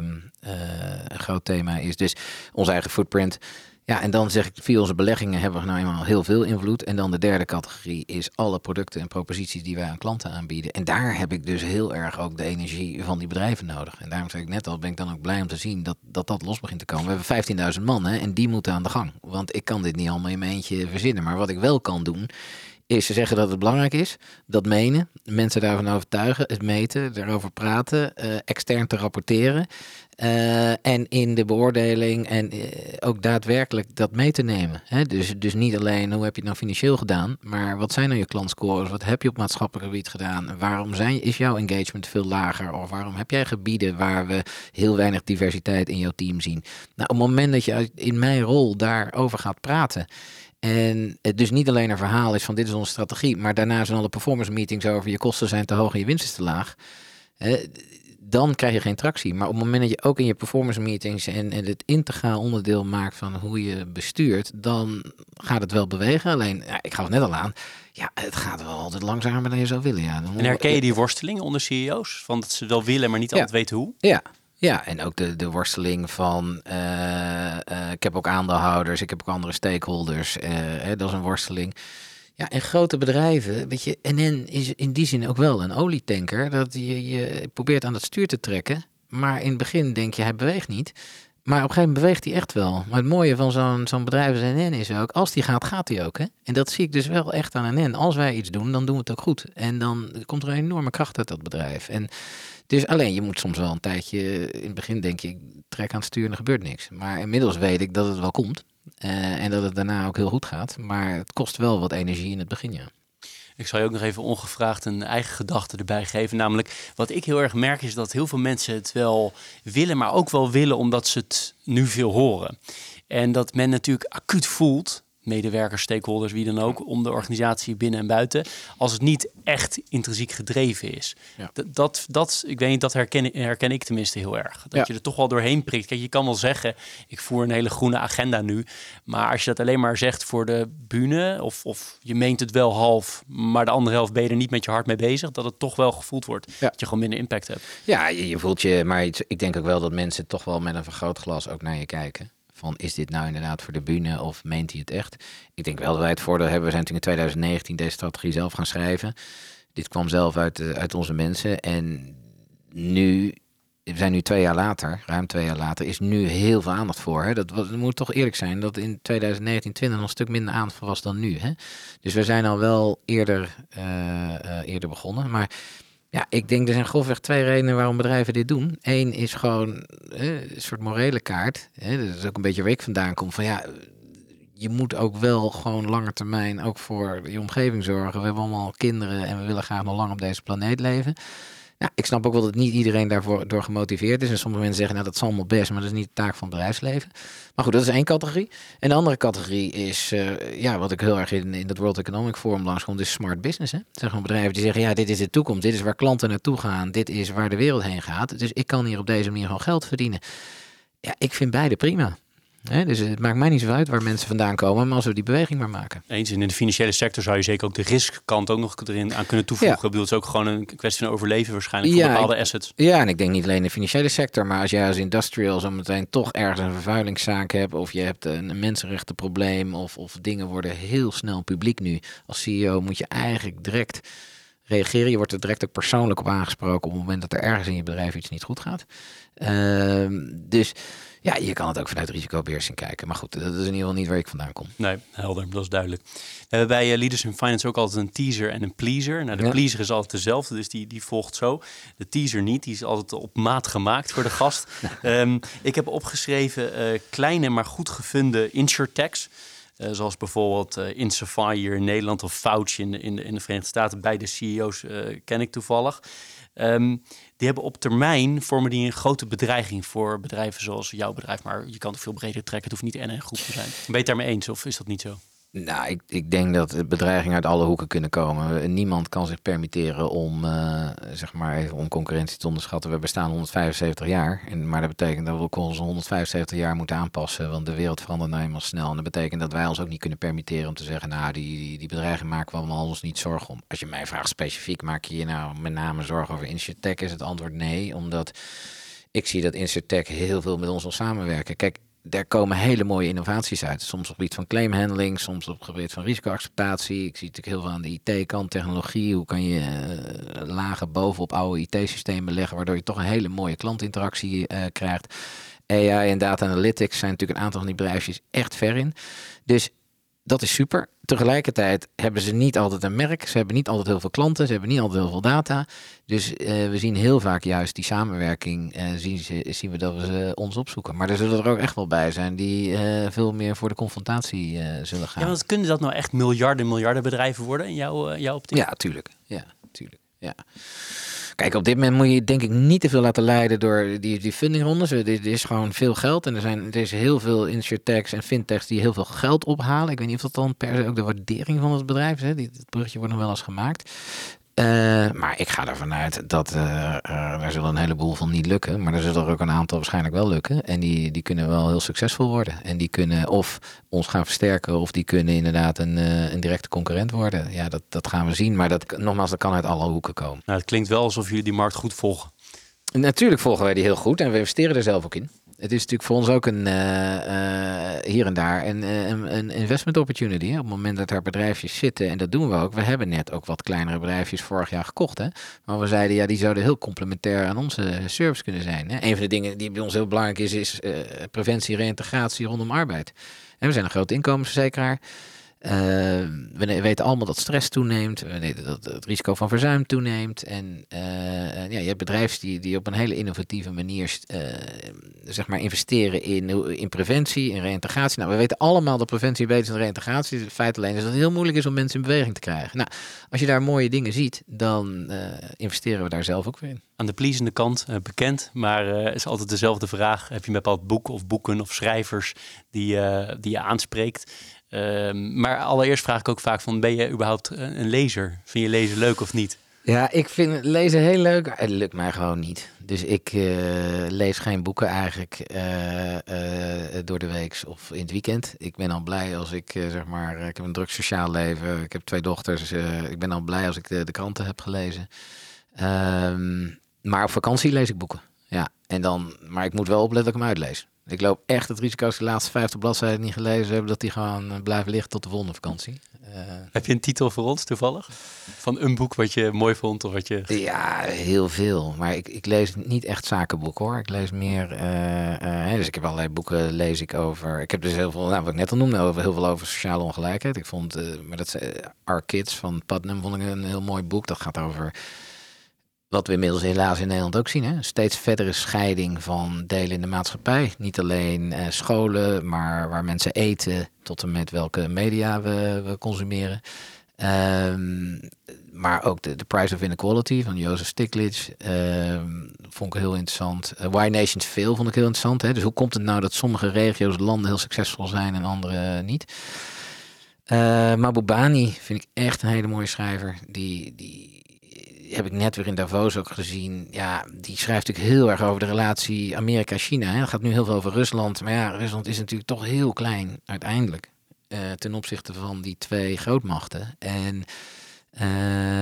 een groot thema is. Dus onze eigen footprint. Ja, en dan zeg ik, via onze beleggingen hebben we nou eenmaal heel veel invloed. En dan de derde categorie is alle producten en proposities die wij aan klanten aanbieden. En daar heb ik dus heel erg ook de energie van die bedrijven nodig. En daarom zei ik net al, ben ik dan ook blij om te zien dat dat, dat los begint te komen. We hebben 15.000 man hè, en die moeten aan de gang. Want ik kan dit niet allemaal in mijn eentje verzinnen. Maar wat ik wel kan doen, is ze zeggen dat het belangrijk is, dat menen, mensen daarvan overtuigen, het meten, erover praten, uh, extern te rapporteren uh, en in de beoordeling en uh, ook daadwerkelijk dat mee te nemen. Hè? Dus, dus niet alleen hoe heb je het nou financieel gedaan, maar wat zijn nou je klantscores, wat heb je op maatschappelijk gebied gedaan, waarom zijn, is jouw engagement veel lager of waarom heb jij gebieden waar we heel weinig diversiteit in jouw team zien. Nou, op het moment dat je in mijn rol daarover gaat praten, en het dus niet alleen een verhaal is van dit is onze strategie, maar daarna zijn alle performance meetings over je kosten zijn te hoog en je winst is te laag. Dan krijg je geen tractie. Maar op het moment dat je ook in je performance meetings en, en het integraal onderdeel maakt van hoe je bestuurt, dan gaat het wel bewegen. Alleen, ja, ik gaf het net al aan, ja, het gaat wel altijd langzamer dan je zou willen. Ja. en herken je die worsteling onder CEO's? Van dat ze wel willen, maar niet altijd weten hoe? Ja, ja, en ook de, de worsteling van, uh, uh, ik heb ook aandeelhouders, ik heb ook andere stakeholders, uh, hè, dat is een worsteling. Ja, en grote bedrijven, weet je, NN is in die zin ook wel een olietanker, dat je, je probeert aan het stuur te trekken, Maar in het begin denk je, hij beweegt niet. Maar op een gegeven moment beweegt hij echt wel. Maar het mooie van zo'n zo'n bedrijf als NN is ook, als die gaat, gaat hij ook. Hè? En dat zie ik dus wel echt aan NN. Als wij iets doen, dan doen we het ook goed. En dan komt er een enorme kracht uit dat bedrijf. En dus alleen, je moet soms wel een tijdje, in het begin denk je, trek aan het stuur en er gebeurt niks. Maar inmiddels weet ik dat het wel komt. Uh, en dat het daarna ook heel goed gaat. Maar het kost wel wat energie in het begin, ja. Ik zal je ook nog even ongevraagd een eigen gedachte erbij geven. Namelijk, wat ik heel erg merk is dat heel veel mensen het wel willen, maar ook wel willen omdat ze het nu veel horen. En dat men natuurlijk acuut voelt medewerkers, stakeholders, wie dan ook, om de organisatie binnen en buiten, als het niet echt intrinsiek gedreven is. Ja. Dat, dat, ik weet niet, dat herken, herken ik tenminste heel erg. Dat je er toch wel doorheen prikt. Kijk, je kan wel zeggen, ik voer een hele groene agenda nu, maar als je dat alleen maar zegt voor de bühne, of, of je meent het wel half, maar de andere helft ben je er niet met je hart mee bezig, dat het toch wel gevoeld wordt. Dat je gewoon minder impact hebt. Ja, je, je voelt je, maar ik denk ook wel dat mensen toch wel met een vergrootglas ook naar je kijken. Is dit nou inderdaad voor de bühne of meent hij het echt? Ik denk wel dat wij het voordeel hebben. We zijn toen in 2019 deze strategie zelf gaan schrijven. Dit kwam zelf uit, uh, uit onze mensen. En nu, we zijn nu twee jaar later, ruim twee jaar later, is nu heel veel aandacht voor. Hè? Dat, moet toch eerlijk zijn dat in 2019, 20 nog een stuk minder aandacht voor was dan nu. Hè? Dus we zijn al wel eerder, uh, uh, eerder begonnen. Maar ja, ik denk er zijn grofweg twee redenen waarom bedrijven dit doen. Eén is gewoon een soort morele kaart. Dat is ook een beetje waar ik vandaan kom. Van ja, je moet ook wel gewoon lange termijn ook voor je omgeving zorgen. We hebben allemaal kinderen en we willen graag nog lang op deze planeet leven. Ja, ik snap ook wel dat niet iedereen daarvoor door gemotiveerd is. En sommige mensen zeggen, nou dat is allemaal best, maar dat is niet de taak van het bedrijfsleven. Maar goed, dat is één categorie. En de andere categorie is, uh, ja, wat ik heel erg in, in dat World Economic Forum langskom, is smart business. Hè? Zijn gewoon bedrijven die zeggen, ja, dit is de toekomst, dit is waar klanten naartoe gaan, dit is waar de wereld heen gaat. Dus ik kan hier op deze manier gewoon geld verdienen. Ja, ik vind beide prima dus het maakt mij niet zo uit waar mensen vandaan komen, maar als we die beweging maar maken. Eens, in de financiële sector zou je zeker ook de riskkant ook nog erin aan kunnen toevoegen. Ja. Ik bedoel, het is ook gewoon een kwestie van overleven waarschijnlijk voor bepaalde assets. Ja, en ik denk niet alleen de financiële sector, maar als jij als industrial zo meteen toch ergens een vervuilingszaak hebt, of je hebt een mensenrechtenprobleem, of, of dingen worden heel snel publiek nu. Als CEO moet je eigenlijk direct reageren. Je wordt er direct ook persoonlijk op aangesproken op het moment dat er ergens in je bedrijf iets niet goed gaat. Uh, dus ja, je kan het ook vanuit risicobeheersing kijken. Maar goed, dat is in ieder geval niet waar ik vandaan kom. Nee, helder, dat is duidelijk. We hebben bij uh, Leaders in Finance ook altijd een teaser en een pleaser. Nou, de pleaser is altijd dezelfde, dus die, die volgt zo. De teaser niet, die is altijd op maat gemaakt voor de gast. um, ik heb opgeschreven uh, kleine maar goed gefunde insurtechs. Uh, zoals bijvoorbeeld uh, Insafai hier in Nederland of Fauci in de, in de, in de Verenigde Staten. Beide CEO's uh, ken ik toevallig. Um, die hebben op termijn vormen die een grote bedreiging voor bedrijven zoals jouw bedrijf. Maar je kan het veel breder trekken. Het hoeft niet en een groep te zijn. Ben je het daarmee eens of is dat niet zo? Nou, ik, ik denk dat bedreigingen uit alle hoeken kunnen komen. Niemand kan zich permitteren om, uh, zeg maar, even om concurrentie te onderschatten. We bestaan 175 jaar. En, maar dat betekent dat we ons 175 jaar moeten aanpassen. Want de wereld verandert nou eenmaal snel. En dat betekent dat wij ons ook niet kunnen permitteren om te zeggen... nou, die, die, die bedreiging maken we allemaal ons niet zorgen om. Als je mij vraagt specifiek, maak je je nou met name zorgen over Insurtech? Is het antwoord nee, omdat ik zie dat Insurtech heel veel met ons wil samenwerken. Kijk, daar komen hele mooie innovaties uit. Soms op gebied van claimhandling, soms op gebied van risicoacceptatie. Ik zie natuurlijk heel veel aan de IT-kant, technologie. Hoe kan je uh, lagen bovenop oude IT-systemen leggen, waardoor je toch een hele mooie klantinteractie uh, krijgt. AI en data analytics zijn natuurlijk een aantal van die bedrijfjes echt ver in. Dus dat is super. Tegelijkertijd hebben ze niet altijd een merk. Ze hebben niet altijd heel veel klanten. Ze hebben niet altijd heel veel data. Dus uh, we zien heel vaak juist die samenwerking. Uh, zien, ze, zien we dat we ze ons opzoeken. Maar er zullen er ook echt wel bij zijn die uh, veel meer voor de confrontatie zullen gaan. Ja, want kunnen dat nou echt miljarden, miljarden bedrijven worden in jouw, jouw optiek? Ja, tuurlijk. Ja, tuurlijk. Ja. Kijk, op dit moment moet je denk ik niet te veel laten leiden door die, die fundingrondes. Er, is gewoon veel geld en er, zijn, er is heel veel insurtechs en fintechs die heel veel geld ophalen. Ik weet niet of dat dan per se ook de waardering van het bedrijf is. Hè? Het bruggetje wordt nog wel eens gemaakt. Uh, maar ik ga ervan uit dat uh, uh, er zullen een heleboel van niet lukken. Maar er zullen er ook een aantal waarschijnlijk wel lukken. En die, die kunnen wel heel succesvol worden. En die kunnen of ons gaan versterken, of die kunnen inderdaad een, een directe concurrent worden. Ja, dat, dat gaan we zien. Maar dat, nogmaals, dat kan uit alle hoeken komen. Nou, het klinkt wel alsof jullie die markt goed volgen. Natuurlijk volgen wij die heel goed en we investeren er zelf ook in. Het is natuurlijk voor ons ook een, uh, hier en daar een, een, een investment opportunity. Hè? Op het moment dat er bedrijfjes zitten, en dat doen we ook. We hebben net ook wat kleinere bedrijfjes vorig jaar gekocht. Hè? Maar we zeiden, ja, die zouden heel complementair aan onze service kunnen zijn. Hè? Een van de dingen die bij ons heel belangrijk is, is preventie, reïntegratie rondom arbeid. En we zijn een grote inkomensverzekeraar. Uh, we weten allemaal dat stress toeneemt. Dat het risico van verzuim toeneemt. En uh, ja, je hebt bedrijven die, die op een hele innovatieve manier uh, zeg maar investeren in, in preventie, in reïntegratie. Nou, we weten allemaal dat preventie beter is dan reïntegratie. Het feit alleen is dat het heel moeilijk is om mensen in beweging te krijgen. Nou, als je daar mooie dingen ziet, dan investeren we daar zelf ook weer in. Aan de pleasende kant bekend, maar is altijd dezelfde vraag. Heb je een bepaald boek of boeken of schrijvers die, die je aanspreekt? Ehm, maar allereerst vraag ik ook vaak van, ben je überhaupt een lezer? Vind je lezen leuk of niet? Ja, ik vind lezen heel leuk. Het lukt mij gewoon niet. Dus ik uh, lees geen boeken eigenlijk uh, door de week of in het weekend. Ik ben al blij als ik, zeg maar, ik heb een druk sociaal leven. Ik heb twee dochters. ik ben al blij als ik de, kranten heb gelezen. Um, maar op vakantie lees ik boeken. Ja, en dan, maar ik moet wel opletten dat ik hem uitlees. Ik loop echt het risico als de laatste 50 bladzijden niet gelezen hebben, dat die gewoon eh, blijven liggen tot de volgende vakantie. Uh, Heb je een titel voor ons toevallig? Van een boek wat je mooi vond of wat je... Ja, heel veel. Maar ik, ik lees niet echt zakenboeken hoor. Ik lees meer... Uh, uh, dus ik heb allerlei boeken lees ik over... Ik heb dus heel veel, nou, wat ik net al noemde, over, heel veel over sociale ongelijkheid. Ik vond, maar dat Our Kids van Putnam vond ik een heel mooi boek. Dat gaat over wat we inmiddels helaas in Nederland ook zien. Hè? Steeds verdere scheiding van delen in de maatschappij. Niet alleen eh, scholen, maar waar mensen eten, tot en met welke media we, we consumeren. Um, maar ook de, Price of Inequality van Jozef Stiglitz um, vond ik heel interessant. Uh, Why Nations Fail vond ik heel interessant. Hè? Dus hoe komt het nou dat sommige regio's, landen heel succesvol zijn en andere niet? Uh, Mabubani vind ik echt een hele mooie schrijver. Die, die, heb ik net weer in Davos ook gezien. Ja, die schrijft natuurlijk heel erg over de relatie Amerika-China. Het gaat nu heel veel over Rusland. Maar ja, Rusland is natuurlijk toch heel klein uiteindelijk. Uh, ten opzichte van die twee grootmachten. En uh,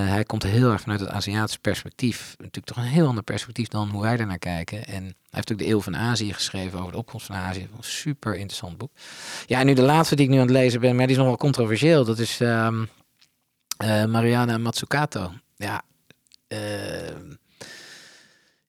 hij komt heel erg vanuit het Aziatische perspectief. Natuurlijk toch een heel ander perspectief dan hoe wij er naar kijken. En hij heeft ook de Eeuw van Azië geschreven over de opkomst van Azië. Een super interessant boek. Ja, en nu de laatste die ik nu aan het lezen ben, maar die is nog wel controversieel. Dat is um, uh, Mariana Matsukato. Ja, Ehm,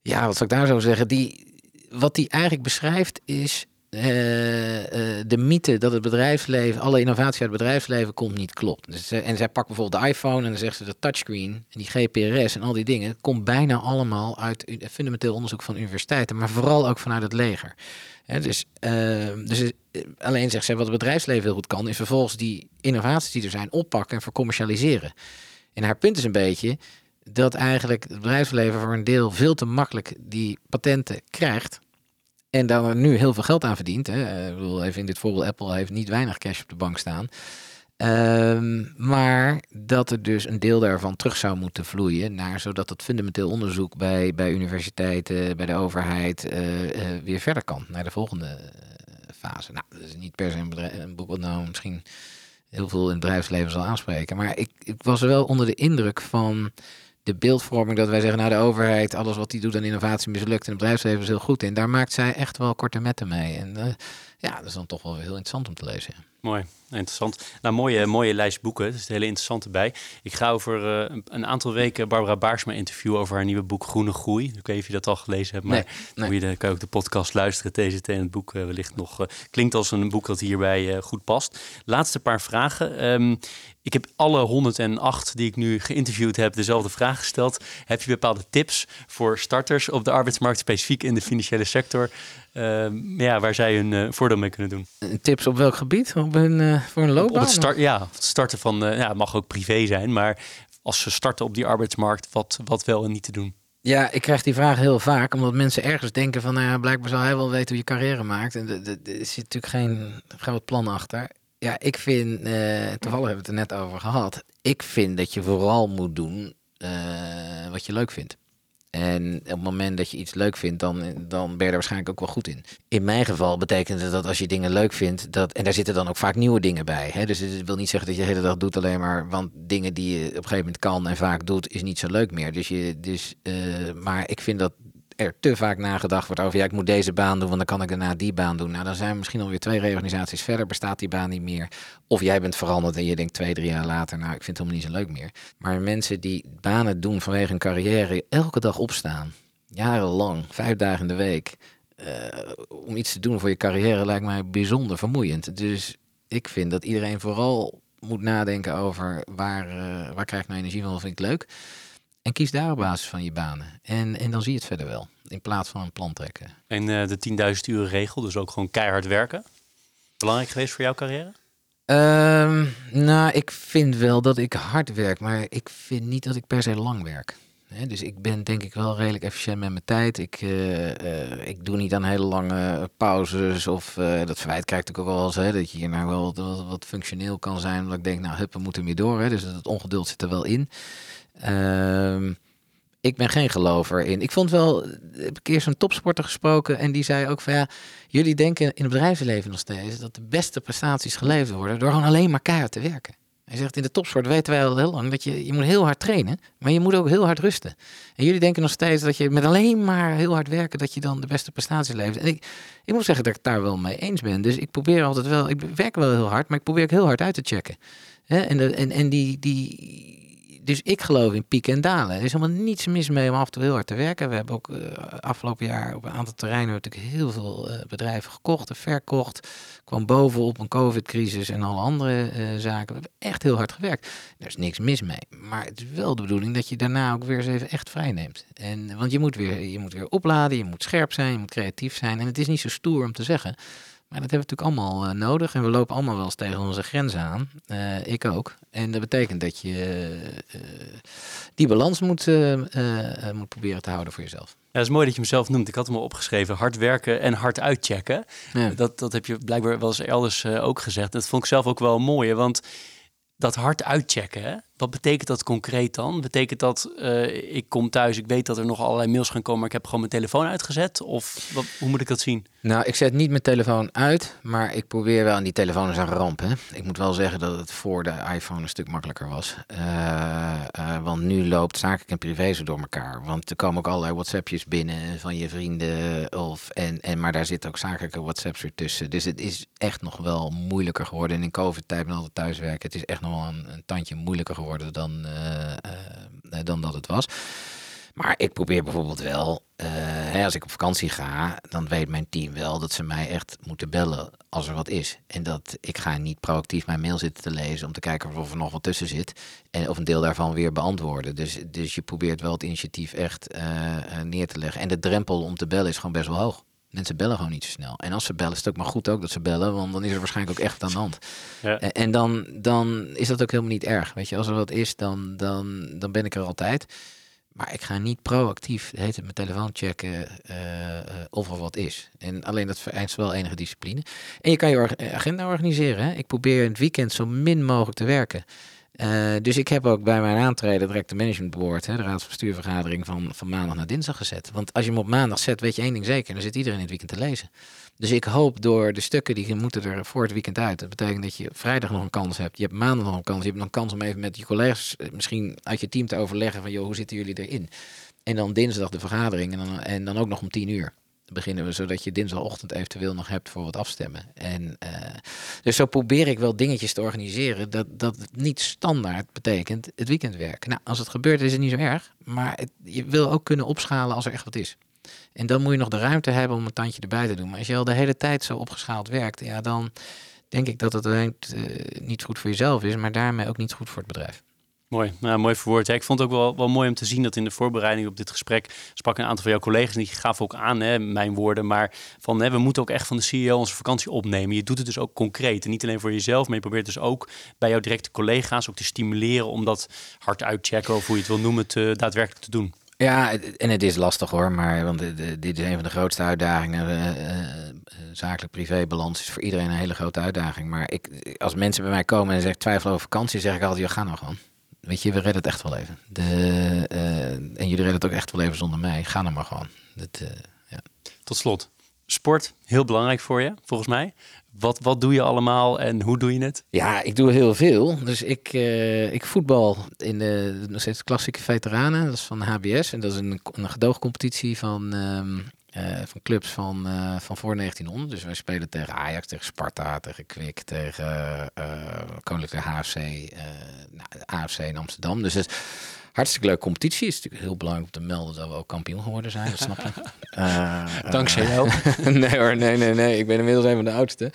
ja, wat zou ik daar zo zeggen? Die, wat die eigenlijk beschrijft is uh, uh, de mythe dat het bedrijfsleven, alle innovatie uit het bedrijfsleven komt niet klopt. Dus, uh, en zij pakt bijvoorbeeld de iPhone en dan zegt ze de touchscreen en die GPRS en al die dingen, komt bijna allemaal uit fundamenteel onderzoek van universiteiten, maar vooral ook vanuit het leger. dus, ehm, dus alleen zegt ze wat het bedrijfsleven heel goed kan, is vervolgens die innovaties die er zijn oppakken en vercommercialiseren. En haar punt is een beetje, dat eigenlijk het bedrijfsleven voor een deel veel te makkelijk die patenten krijgt. En daar er nu heel veel geld aan verdient. Hè. Eh, ik bedoel, even in dit voorbeeld, Apple heeft niet weinig cash op de bank staan. Um, maar dat er dus een deel daarvan terug zou moeten vloeien naar zodat het fundamenteel onderzoek bij, bij universiteiten, bij de overheid uh, uh, weer verder kan naar de volgende fase. Nou, dat is niet per se een boek wat nou misschien heel veel in het bedrijfsleven zal aanspreken. Maar ik, ik was er wel onder de indruk van de beeldvorming dat wij zeggen, nou de overheid, alles wat die doet aan innovatie mislukt en het bedrijfsleven is heel goed in. Daar maakt zij echt wel korte metten mee. En uh, ja, dat is dan toch wel heel interessant om te lezen. Mooi, interessant. Nou, mooie, mooie lijst boeken. Dat is het hele interessante bij. Ik ga over uh, een aantal weken Barbara Baarsma interviewen over haar nieuwe boek Groene Groei. Ik weet niet of je dat al gelezen hebt, maar nee, nee. Je, kan je ook de podcast luisteren. TZT en het boek uh, wellicht nog klinkt als een boek dat hierbij goed past. Laatste paar vragen. Um, ik heb alle 108 die ik nu geïnterviewd heb dezelfde vraag gesteld. Heb je bepaalde tips voor starters op de arbeidsmarkt, specifiek in de financiële sector, ja, waar zij hun uh, voordeel mee kunnen doen? Tips op welk gebied? Op hun, uh, voor een loopbaan? Op, het start, ja, het starten van, ja, het mag ook privé zijn, maar als ze starten op die arbeidsmarkt, wat, wat wel en niet te doen. Ja, ik krijg die vraag heel vaak, omdat mensen ergens denken van, nou ja, blijkbaar zal hij wel weten hoe je carrière maakt. En er zit natuurlijk geen groot plan achter ja, ik vind, uh, toevallig hebben we het er net over gehad. Ik vind dat je vooral moet doen uh, wat je leuk vindt. En op het moment dat je iets leuk vindt, dan, dan ben je er waarschijnlijk ook wel goed in. In mijn geval betekent het dat als je dingen leuk vindt, dat, en daar zitten dan ook vaak nieuwe dingen bij. Hè? Dus het wil niet zeggen dat je de hele dag doet alleen maar, want dingen die je op een gegeven moment kan en vaak doet, is niet zo leuk meer. Dus je, dus, uh, maar ik vind dat er te vaak nagedacht wordt over, ja, ik moet deze baan doen, want dan kan ik daarna die baan doen. Nou, dan zijn we misschien alweer twee reorganisaties verder, bestaat die baan niet meer. Of jij bent veranderd en je denkt twee, drie jaar later, nou, ik vind het helemaal niet zo leuk meer. Maar mensen die banen doen vanwege hun carrière, elke dag opstaan, jarenlang, vijf dagen in de week, uh, om iets te doen voor je carrière lijkt mij bijzonder vermoeiend. Dus ik vind dat iedereen vooral moet nadenken over waar, uh, waar krijg ik nou energie van, wat vind ik leuk. En kies daar op basis van je banen. En, en dan zie je het verder wel. In plaats van een plan trekken. En uh, de 10.000 uur regel, dus ook gewoon keihard werken. Belangrijk geweest voor jouw carrière? Um, nou, ik vind wel dat ik hard werk, maar ik vind niet dat ik per se lang werk. dus ik ben denk ik wel redelijk efficiënt met mijn tijd. Ik, uh, uh, ik doe niet aan hele lange pauzes. Of uh, dat verwijt krijg ik ook wel eens. Hè, dat je hier nou wel wat, wat, wat, functioneel kan zijn. Omdat ik denk, nou hup, we moeten weer door. Hè, dus het ongeduld zit er wel in. Um, ik ben geen gelover in. Ik vond wel, heb een keer zo'n topsporter gesproken en die zei ook van ja, jullie denken in het bedrijfsleven nog steeds dat de beste prestaties geleverd worden door gewoon alleen maar keihard te werken. Hij zegt in de topsport weten wij al heel lang dat je, je moet heel hard trainen, maar je moet ook heel hard rusten. En jullie denken nog steeds dat je met alleen maar heel hard werken dat je dan de beste prestaties levert. En ik, ik moet zeggen dat ik daar wel mee eens ben. Dus ik probeer altijd wel, ik werk wel heel hard, maar ik probeer ook heel hard uit te checken. En, en, en die, die, dus ik geloof in pieken en dalen. Er is helemaal niets mis mee om af en toe heel hard te werken. We hebben ook uh, afgelopen jaar op een aantal terreinen natuurlijk heel veel uh, bedrijven gekocht en verkocht. Kwam bovenop een COVID-crisis en alle andere uh, zaken. We hebben echt heel hard gewerkt. Er is niks mis mee. Maar het is wel de bedoeling dat je daarna ook weer eens even echt vrij neemt. En, want je moet, weer, je moet weer opladen, je moet scherp zijn, je moet creatief zijn. En het is niet zo stoer om te zeggen. Maar dat hebben we natuurlijk allemaal uh, nodig. En we lopen allemaal wel eens tegen onze grenzen aan. Uh, ik ook. En dat betekent dat je uh, die balans moet, moet proberen te houden voor jezelf. Ja, dat is mooi dat je mezelf noemt. Ik had hem al opgeschreven. Hard werken en hard uitchecken. Ja. Dat, dat heb je blijkbaar wel eens elders ook gezegd. Dat vond ik zelf ook wel mooi. Want dat hard uitchecken? Wat betekent dat concreet dan? Betekent dat uh, ik kom thuis, ik weet dat er nog allerlei mails gaan komen, maar ik heb gewoon mijn telefoon uitgezet? Of hoe moet ik dat zien? Nou, ik zet niet mijn telefoon uit, maar ik probeer wel. En die telefoon is een ramp. Hè? Ik moet wel zeggen dat het voor de iPhone een stuk makkelijker was. Uh, uh, want nu loopt zakelijk en privé zo door elkaar. Want er komen ook allerlei WhatsAppjes binnen van je vrienden. Of, en, en, maar daar zitten ook zakelijke WhatsApps weer tussen. Dus het is echt nog wel moeilijker geworden. En in COVID-tijd met altijd thuiswerken, het is echt nog wel een, een tandje moeilijker geworden dan, uh, uh, dan dat het was. Maar ik probeer bijvoorbeeld wel, uh, hè, als ik op vakantie ga, dan weet mijn team wel dat ze mij echt moeten bellen als er wat is. En dat ik ga niet proactief mijn mail zitten te lezen om te kijken of er nog wat tussen zit. En of een deel daarvan weer beantwoorden. Dus, dus je probeert wel het initiatief echt neer te leggen. En de drempel om te bellen is gewoon best wel hoog. Mensen bellen gewoon niet zo snel. En als ze bellen, is het ook maar goed ook dat ze bellen, want dan is er waarschijnlijk ook echt aan de hand. Ja. En dan, dan is dat ook helemaal niet erg. Weet je, als er wat is, dan, dan, dan ben ik er altijd. Maar ik ga niet proactief heet het, mijn telefoon checken uh, uh, of er wat is. En alleen dat vereist wel enige discipline. En je kan je agenda organiseren. Hè? Ik probeer in het weekend zo min mogelijk te werken. Uh, dus ik heb ook bij mijn aantreden direct de management board, hè, de raad van van, maandag naar dinsdag gezet. Want als je hem op maandag zet, weet je één ding zeker, dan zit iedereen het weekend te lezen. Dus ik hoop door de stukken die moeten er voor het weekend uit. Dat betekent dat je vrijdag nog een kans hebt. Je hebt maandag nog een kans. Je hebt nog een kans om even met je collega's eh, misschien uit je team te overleggen van joh, hoe zitten jullie erin? En dan dinsdag de vergadering en dan, en dan ook nog om tien uur beginnen we, zodat je dinsdagochtend eventueel nog hebt voor wat afstemmen. En uh, dus zo probeer ik wel dingetjes te organiseren dat, dat niet standaard betekent het weekend werken. Nou, als het gebeurt is het niet zo erg, maar je wil ook kunnen opschalen als er echt wat is. En dan moet je nog de ruimte hebben om een tandje erbij te doen. Maar als je al de hele tijd zo opgeschaald werkt, ja, dan denk ik dat het alleen uh, niet goed voor jezelf is, maar daarmee ook niet goed voor het bedrijf. Mooi, nou, mooi verwoord. ik vond het ook wel, wel mooi om te zien dat in de voorbereiding op dit gesprek sprak een aantal van jouw collega's die gaven ook aan, hè, mijn woorden, maar van hè, we moeten ook echt van de CEO onze vakantie opnemen. Je doet het dus ook concreet en niet alleen voor jezelf, maar je probeert dus ook bij jouw directe collega's ook te stimuleren om dat hard uitchecken of hoe je het wil noemen, te, daadwerkelijk te doen. Ja, en het is lastig hoor, maar want dit is een van de grootste uitdagingen. Uh, zakelijk privébalans is voor iedereen een hele grote uitdaging. Maar ik, als mensen bij mij komen en zeggen twijfel over vakantie, zeg ik altijd, ja, ga nou gewoon weet je, we redden het echt wel even. De, uh, en jullie redden het ook echt wel even zonder mij. Ga nou maar gewoon. Dat, uh, ja. Tot slot, Sport, heel belangrijk voor je, volgens mij. Wat, wat doe je allemaal en hoe doe je het? Ja, ik doe heel veel. Dus ik, uh, ik voetbal in de nog steeds klassieke veteranen. Dat is van de HBS. En dat is een, een gedoogcompetitie van, um, uh, van clubs van, uh, van voor 1900. Dus wij spelen tegen Ajax, tegen Sparta, tegen Kwik, tegen Koninklijke HFC, nou, AFC in Amsterdam. Dus het hartstikke leuke competitie. Het is natuurlijk heel belangrijk om te melden dat we ook kampioen geworden zijn. Dat snap je. Uh, Dankzij jou. nee hoor, nee, nee, nee. Ik ben inmiddels een van de oudste.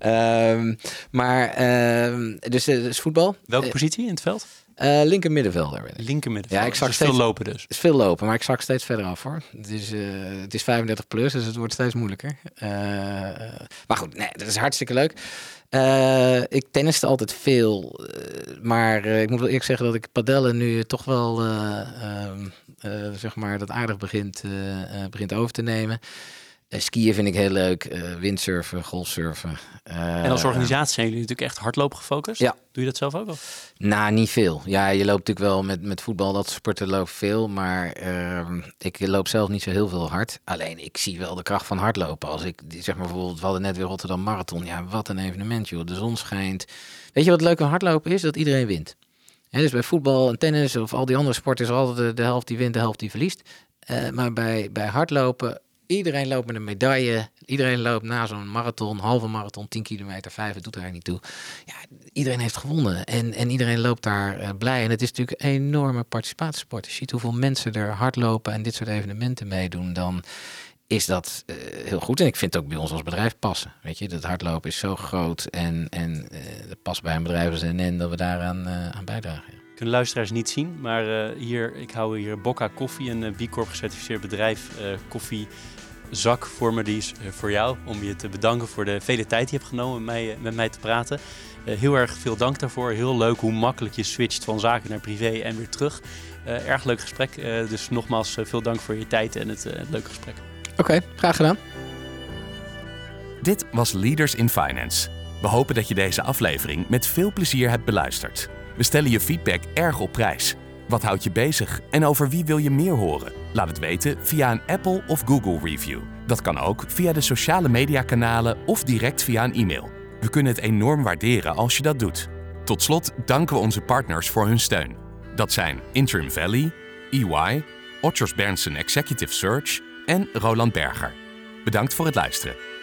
Uh, maar, uh, dus, dus voetbal. Welke positie in het veld? Uh, linker middenvelder ben ik. Linker middenvelder. Ja, ik zag dus steeds, veel lopen dus. is veel lopen, maar ik zak steeds verder af hoor. Het is, uh, het is 35 plus, dus het wordt steeds moeilijker. Uh, maar goed, nee, dat is hartstikke leuk. Ik tenniste altijd veel, maar ik moet wel eerlijk zeggen dat ik padellen nu toch wel, ehm, zeg maar, dat aardig begint, begint over te nemen. Uh, skiën vind ik heel leuk. Uh, windsurfen, golfsurfen. Uh, en als organisatie zijn jullie natuurlijk echt hardlopen gefocust? Ja. Doe je dat zelf ook al? Nou, niet veel. Ja, je loopt natuurlijk wel met, met voetbal, dat sporten loopt veel. Maar ehm, ik loop zelf niet zo heel veel hard. Alleen ik zie wel de kracht van hardlopen. Als ik, zeg maar bijvoorbeeld, we hadden net weer Rotterdam Marathon. Ja, wat een evenement joh. De zon schijnt. Weet je wat leuk aan hardlopen is? Dat iedereen wint. He, dus bij voetbal en tennis of al die andere sporten is altijd de, de helft die wint, de helft die verliest. maar bij, bij hardlopen Iedereen loopt met een medaille. Iedereen loopt na zo'n marathon, halve marathon, 10 kilometer, 5, het doet er eigenlijk niet toe. Ja, iedereen heeft gewonnen en, en iedereen loopt daar uh, blij. En het is natuurlijk een enorme participatiesport. Je ziet hoeveel mensen er hardlopen en dit soort evenementen meedoen, dan is dat uh, heel goed. En ik vind het ook bij ons als bedrijf passen. Weet je, dat hardlopen is zo groot en, en uh, dat past bij een bedrijf als NN dat we daaraan aan bijdragen. Kunnen luisteraars niet zien, maar uh, hier, ik hou hier Bocca Koffie, een B Corp gecertificeerd bedrijf, uh, koffie zak voor me. Die is uh, voor jou om je te bedanken voor de vele tijd die je hebt genomen met mij, met mij te praten. heel erg veel dank daarvoor. Heel leuk hoe makkelijk je switcht van zaken naar privé en weer terug. erg leuk gesprek. dus nogmaals veel dank voor je tijd en het leuke gesprek. Oké, okay, graag gedaan. Dit was Leaders in Finance. We hopen dat je deze aflevering met veel plezier hebt beluisterd. We stellen je feedback erg op prijs. Wat houdt je bezig en over wie wil je meer horen? Laat het weten via een Apple of Google review. Dat kan ook via de sociale mediakanalen of direct via een e-mail. We kunnen het enorm waarderen als je dat doet. Tot slot danken we onze partners voor hun steun. Dat zijn Interim Valley, EY, Otters Berndsen Executive Search en Roland Berger. Bedankt voor het luisteren.